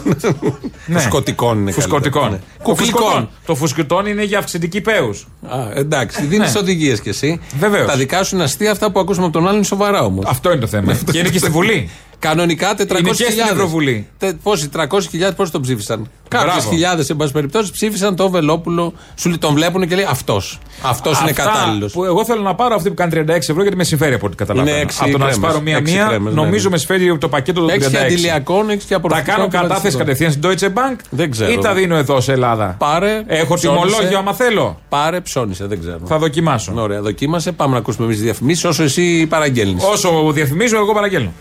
Ναι. Φουσκωτικών είναι Φουσκωτικών. καλύτερα. Ναι. Το Κουκλικών. φουσκωτών. Το φουσκωτών είναι για αυξητική πέους. Α, εντάξει, δίνεις Ναι. οδηγίες κι εσύ. Βεβαίως. Τα δικά σου είναι αστεία, αυτά που ακούσαμε από τον άλλον είναι σοβαρά όμως. Αυτό είναι το θέμα. και είναι και στη Βουλή. Κανονικά 400.000. Είναι και στην Ευρωβουλή. Τε- Πόσοι, 300.000 πόσοι τον ψήφισαν; Κάποιες Μπράβο. χιλιάδες, εν πάση περιπτώσει, ψήφισαν τον Βελόπουλο. Σου λέει, τον βλέπουν και λέει αυτός. Αυτός είναι Αυτά κατάλληλος. Που εγώ θέλω να πάρω αυτή που κάνει 36 ευρώ γιατί με συμφέρει από ό,τι καταλαβαίνω. Είναι έξι από το να κρέμες. σα πάρω Έξι μία-μία, κρέμες, ναι, νομίζω ναι. με συμφέρει το πακέτο των 36. Έχει και αντιλιακών, έχει και Θα απορροφητικών. κάνω και κατάθεση βασιστικών. κατευθείαν στην Deutsche Bank Δεν ξέρω. ή τα δίνω εδώ σε Ελλάδα; Πάρε. Έχω ψώνισε. τιμολόγιο άμα θέλω. Πάρε, ψώνισε, δεν ξέρω. Θα δοκιμάσω. Ωραία, δοκίμασε. Πάμε να ακούσουμε εμείς τις διαφημίσεις όσο εσύ παραγγέλνεις. Όσο διαφημίζω, εγώ παραγγέλνω.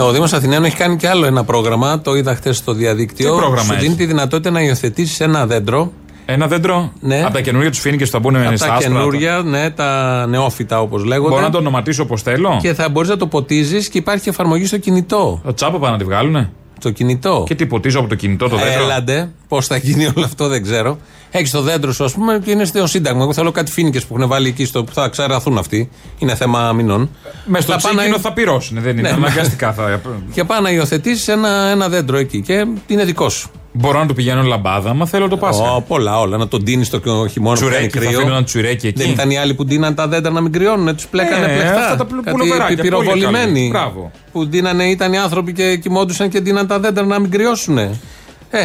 Ο Δήμος Αθηναίων έχει κάνει και άλλο ένα πρόγραμμα. Το είδα χθες στο διαδίκτυο. Τι πρόγραμμα Σου έχει; δίνει τη δυνατότητα να υιοθετήσεις ένα δέντρο. Ένα δέντρο; Ναι. Από τα καινούργια τους φοίνικε που θα μπουν Από στα τα άσπρα. καινούρια, ναι, τα νεόφυτα όπως λέγονται. Μπορώ να το ονοματίσω όπως θέλω; Και θα μπορείς να το ποτίζεις και υπάρχει εφαρμογή στο κινητό. Το τσάπο πάνε να τη βγάλουνε; Στο κινητό. Και τι ποτίζω από το κινητό το δέντρο; Έλαντε, πώς θα γίνει όλο αυτό δεν ξέρω. Έχεις το δέντρο σου, ας πούμε, και είναι στο Σύνταγμα. Εγώ θέλω κάτι φοίνικε που έχουν βάλει εκεί στο που θα ξαραθούν αυτοί. Είναι θέμα μηνών. Μες στο Θα πάνε τσίκινο να- θα πυρώσουν. Δεν είναι; Ναι, αναγκαστικά. Θα... Και πάει να υιοθετήσεις ένα, ένα δέντρο εκεί και είναι δικό σου. Μπορώ να του πηγαίνω λαμπάδα, άμα θέλω το Πάσχα. Ω, πολλά, όλα. Να τον τίνεις το χειμώνα που κάνει Τσουρέκι, θα κρύο. αφήνω ένα τσουρέκι εκεί. Δεν ήταν οι άλλοι που ντύναν τα δέντρα να μην κρυώνουν, τους πλέκανε Ε, πλεκτά. αυτά τα πουλ- Κάτι πουλοβεράκια, πολύ πυροβολημένοι. καλή. Μπράβο. Που ντύνανε, ήταν οι άνθρωποι και κοιμόντουσαν και ντύναν τα δέντρα να μην κρυώσουν. Ε,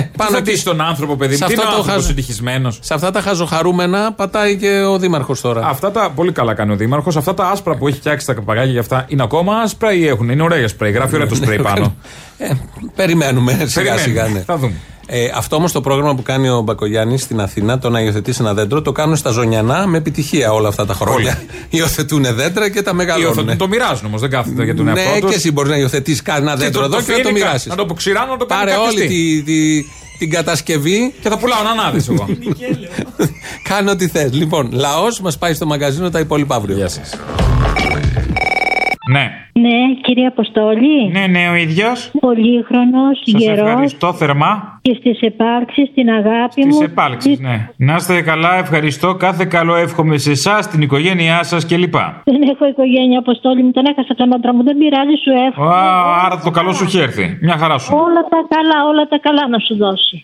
Τι πάνω θα εκεί- πεις στον άνθρωπο, παιδί σε μου; Τι είναι αυτό ο το άνθρωπος χάζο- ευτυχισμένος; Σε αυτά τα χαζοχαρούμενα πατάει και ο Δήμαρχος τώρα. Αυτά τα πολύ καλά κάνει ο Δήμαρχος. Αυτά τα άσπρα που έχει φτιάξει τα παπαγάλια για αυτά είναι ακόμα άσπρα ή έχουν; Είναι ωραία σπρέι. Γράφει ωραία το σπρέι πάνω. Ε, περιμένουμε σιγά Περιμένουμε. σιγά. Ναι. Θα δούμε. Ε, αυτό όμως το πρόγραμμα που κάνει ο Μπακογιάννης στην Αθήνα, το να υιοθετήσει ένα δέντρο, το κάνουν στα Ζωνιανά με επιτυχία όλα αυτά τα χρόνια. Υιοθετούν δέντρα και τα μεγαλώνουν. Υιοθετούν, το μοιράζουν όμως, δεν κάθονται για τον ναι, εαυτό τους. και εσύ μπορείς να υιοθετήσεις ένα δέντρο εδώ και να το φοίνικα, μοιράσει. Να το αποξηράνω, να το κάνω Πάρε όλη καπιστή. τη, τη- την κατασκευή. Και θα πουλάω ανάδε εγώ. Κάνε ό,τι θες. Λοιπόν, λαός μας πάει στο μαγαζίνο τα υπόλοιπα αύριο. Γεια σας. Ναι. Ναι, κύριε Αποστόλη. Ναι, ναι, ο ίδιος. Πολύχρονος, Σας γερός ευχαριστώ θερμά. και στις επάρξεις, στην αγάπη μου. Στι επάλξει, ναι. Να είστε καλά, ευχαριστώ. Κάθε καλό εύχομαι σε εσάς, την οικογένειά σας κλπ. Δεν έχω οικογένεια, Αποστόλη μου, τον έχασα τον άντρα μου. Δεν πειράζει, σου εύχομαι. Α, άρα το καλό σου έχει έρθει. Μια χαρά σου. Όλα τα καλά, όλα τα καλά να σου δώσει.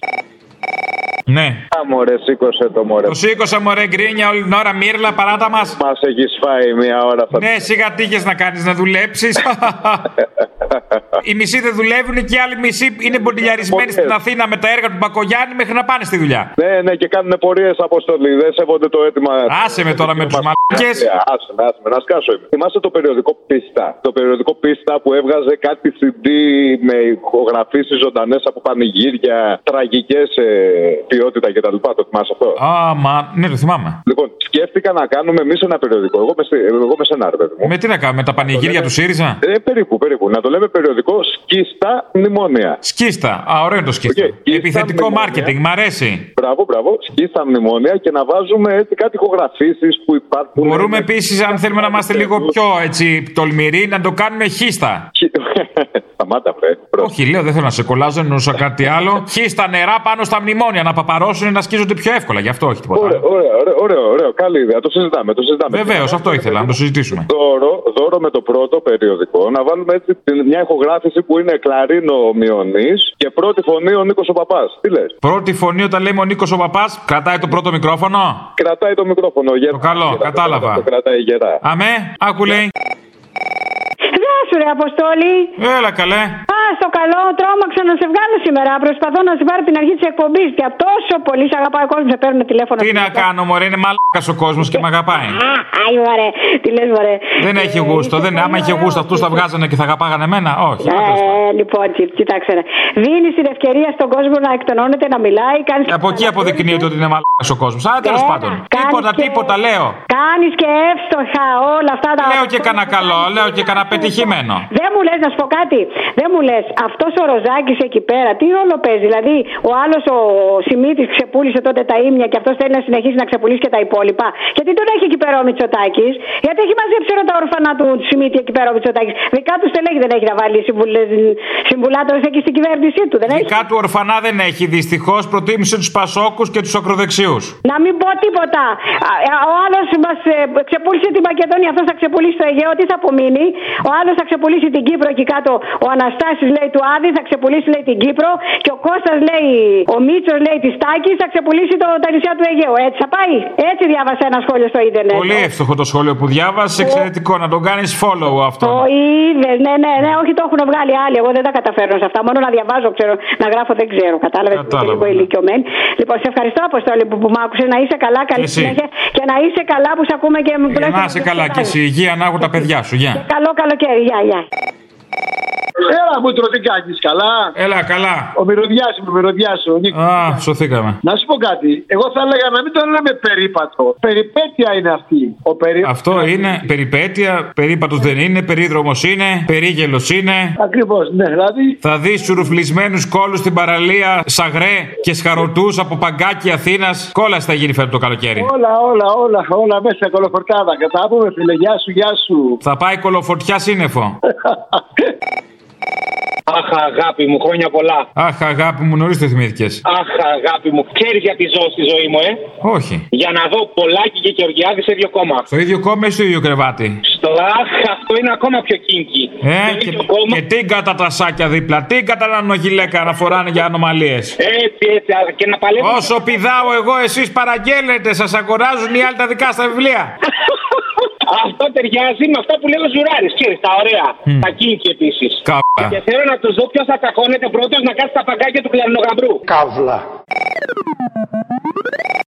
Ναι. Α, μωρέ, σήκωσε το μωρέ. Το σήκωσα μωρέ γκρίνια όλη την ώρα, μύρλα, παράτα μας. Μας έχεις φάει μία ώρα θα Ναι, σιγά τι είχες να κάνεις να δουλέψεις. Οι μισοί δεν δουλεύουν και οι άλλοι μισοί είναι μποντιλιαρισμένοι στην Αθήνα με τα έργα του Μπακογιάννη μέχρι να πάνε στη δουλειά. Ναι, ναι, και κάνουν πορείες αποστολή. Δεν σέβονται το αίτημα. Άσε με τώρα με τους μαλάκες. Ε, Άσε με, άσε με, να σκάσω είμαι. Θυμάσαι το περιοδικό Πίστα; Το περιοδικό Πίστα που έβγαζε κάτι CD με ηχογραφήσεις ζωντανές από πανηγύρια, τραγικές ε, ποιότητα κτλ. Το θυμάσαι αυτό; Α, μα, ναι, το θυμάμαι. Λοιπόν, σκέφτηκα να κάνουμε εμείς ένα περιοδικό. Εγώ μες, στη- εγώ μες σένα, ρε παιδί μου. Με τι να κάνουμε, τα πανηγύρια του ΣΥΡΙΖΑ; Ε, περίπου, περίπου. Να το λέμε περιοδικό σκίστα μνημόνια. Σκίστα. Α, ωραίο είναι το σκίστα. Επιθετικό μνημόνια. μάρκετινγκ, μ' αρέσει. Μπράβο, μπράβο. Σκίστα μνημόνια και να βάζουμε έτσι κάτι ηχογραφήσεις που υπάρχουν. Μπορούμε επίσης, αν θέλουμε να είμαστε λίγο πιο έτσι τολμηροί, να το κάνουμε χίστα. Σταμάτα, βρε. Όχι, λέω, δεν θέλω να σε κολλάζω, εννοούσα κάτι άλλο. Χίστα νερά πάνω στα μνημόνια, να παπαρώσουν να σκίζονται πιο εύκολα. Γι' αυτό όχι τίποτα. Ωραίο, ωραίο, ωραίο, ωραίο, ωραίο. Καλή ιδέα. Το συζητάμε. Το συζητάμε. Βεβαίως, αυτό ήθελα, να το συζητήσουμε. Δώρο, δώρο με το πρώτο περιοδικό. Να βάλουμε έτσι την- μια ηχογράφηση που είναι κλαρίνο μειονή και πρώτη φωνή ο Νίκος ο Παπάς. Τι λες; Πρώτη φωνή όταν λέμε ο Νίκος ο Παπάς, κρατάει το πρώτο μικρόφωνο; Κρατάει το μικρόφωνο. Γερά, Το καλό, γερά, κατάλαβα. Το κρατάει γερά. Αμέ, άκου λέει. Γεια σου, ρε Αποστόλη. Έλα καλέ. Α, στο καλό, τρόμαξα να σε βγάλω σήμερα. Προσπαθώ να σε πάρω την αρχή της εκπομπής. Και τόσο πολύ σε αγαπάει ο κόσμος, σε παίρνουν τηλέφωνο. Τι να κάνω, Μωρέ, είναι μαλάκας ο κόσμος και με αγαπάει. Α, άι, μωρέ. Τι λες, μωρέ. Δεν έχει γούστο. Δεν, άμα είχε γούστο, αυτούς τα βγάζανε και θα αγαπάγανε εμένα; Όχι. Ε, λοιπόν, τσι- κοίταξε. Δίνεις την ευκαιρία στον κόσμο να εκτονώνεται, να μιλάει. Κάνεις... Από εκεί αποδεικνύεται ότι είναι μαλάκας ο κόσμος. Αλλά τέλος Ε, πάντων. κάνεις Τίποτα, και- τίποτα λέω. Κάνεις και εύστοχα όλα αυτά τα. Λέω και κανένα καλό, λέω και κανένα πετυχημένο. Δεν μου λες να σου πω κάτι. Δεν μου λες, αυτός ο Ροζάκης εκεί πέρα, τι ρόλο παίζει. Δηλαδή, ο άλλος ο Σιμίτης ξεπούλησε τότε τα ίμια και αυτός θέλει να συνεχίσει να ξεπουλήσει και τα υπόλοιπα. Γιατί τον έχει εκεί πέρα ο Μητσοτάκης. Γιατί έχει μαζέψει όλα τα ορφανά του Σιμίτη εκεί πέρα ο Μητσοτάκης. Δικά του στελέχη δεν έχει να βάλει συμβουλάτορες εκεί στην κυβέρνησή του. Δεν έχει. Δικά του ορφανά δεν έχει. Δυστυχώς προτίμησε τους Πασόκους και τους ακροδεξιού. Να μην πω τίποτα. Α, ε, Ο άλλος μας ξεπούλησε την Μακεδονία, αυτός θα ξεπουλήσει το Αιγαίο. Τι θα απομείνει; Ο άλλος θα ξεπουλήσει την Κύπρο εκεί κάτω. Ο Αναστάσης λέει του Άδη θα ξεπουλήσει λέει την Κύπρο και ο Κώστας λέει, ο Μίτσος λέει της Τάκης θα ξεπουλήσει το, τα νησιά του Αιγαίου. Έτσι θα πάει. Έτσι διάβασα ένα σχόλιο στο ίντερνετ. Πολύ εύστοχο το σχόλιο που διάβασες. Εξαιρετικό να τον κάνεις follow αυτό. Το είδε, ναι, ναι, ναι, όχι το έχουν βγάλει άλλοι. Εγώ δεν τα καταφέρνω σε αυτά. Μόνο να διαβάζω, ξέρω, να γράφω δεν ξέρω. Κατάλαβες. Κατάλαβα. λίγο ηλικιωμένη. Λοιπόν, σε ευχαριστώ, Αποστόλη, που, που μ' άκουσες. Να είσαι καλά, καλή εσύ. συνέχεια και να είσαι καλά που σε ακούμε και μου Να είσαι καλά και εσύ. Υγεία να έχουν τα παιδιά σου. Γεια. Καλό καλοκαίρι, γεια, γεια. Έλα μου τροτικάκι, καλά. Έλα, καλά. Ο μυρωδιά μου, ο μυρωδιά σου. ο Νίκος. Α, σωθήκαμε. Να σου πω κάτι. Εγώ θα έλεγα να μην το λέμε περίπατο. Περιπέτεια είναι αυτή. Ο περί... Αυτό είναι περιπέτεια, περίπατος δεν είναι, περίδρομος είναι, περίγελος είναι. Ακριβώς, ναι. Δηλαδή, Θα δεις σουρουφλισμένου κόλους στην παραλία, σαγρέ και σχαρωτούς από παγκάκι Αθήνας. Κόλα θα γίνει φέτος το καλοκαίρι. όλα, όλα, όλα, όλα μέσα κολοφορτάδα. Κατά πούμε, φίλε, γεια σου, γεια σου. Θα πάει κολοφωτιά σύννεφο. Αχ, αγάπη μου, χρόνια πολλά. Αχ, αγάπη μου, νωρίς το θυμήθηκες. Αχ, αγάπη μου, ξέρει γιατί ζω στη ζωή μου, ε. Όχι. Για να δω Πολάκη και Γεωργιάδη σε ίδιο κόμμα. Στο ίδιο κόμμα ή στο ίδιο κρεβάτι; Στο αχ, αυτό είναι ακόμα πιο κίνκι. Ε, και, και τι κατά τα σάκια δίπλα, τι κατά να νογιλέκα να φοράνε για ανομαλίες. Έτσι, έτσι, α, και να παλεύω. Όσο πηδάω εγώ, εσείς παραγγέλνετε, σας αγοράζουν οι άλλοι τα δικά στα βιβλία. Αυτό ταιριάζει με αυτά που λέει ο Ζουράρης, ξέρεις, τα ωραία. Τα κίνκι επίσης. Καύλα. Και θέλω να τους δω ποιος θα τσακώνεται πρώτος να κάτσει τα παγκάκια του κλαρινογαμπρού. Καύλα.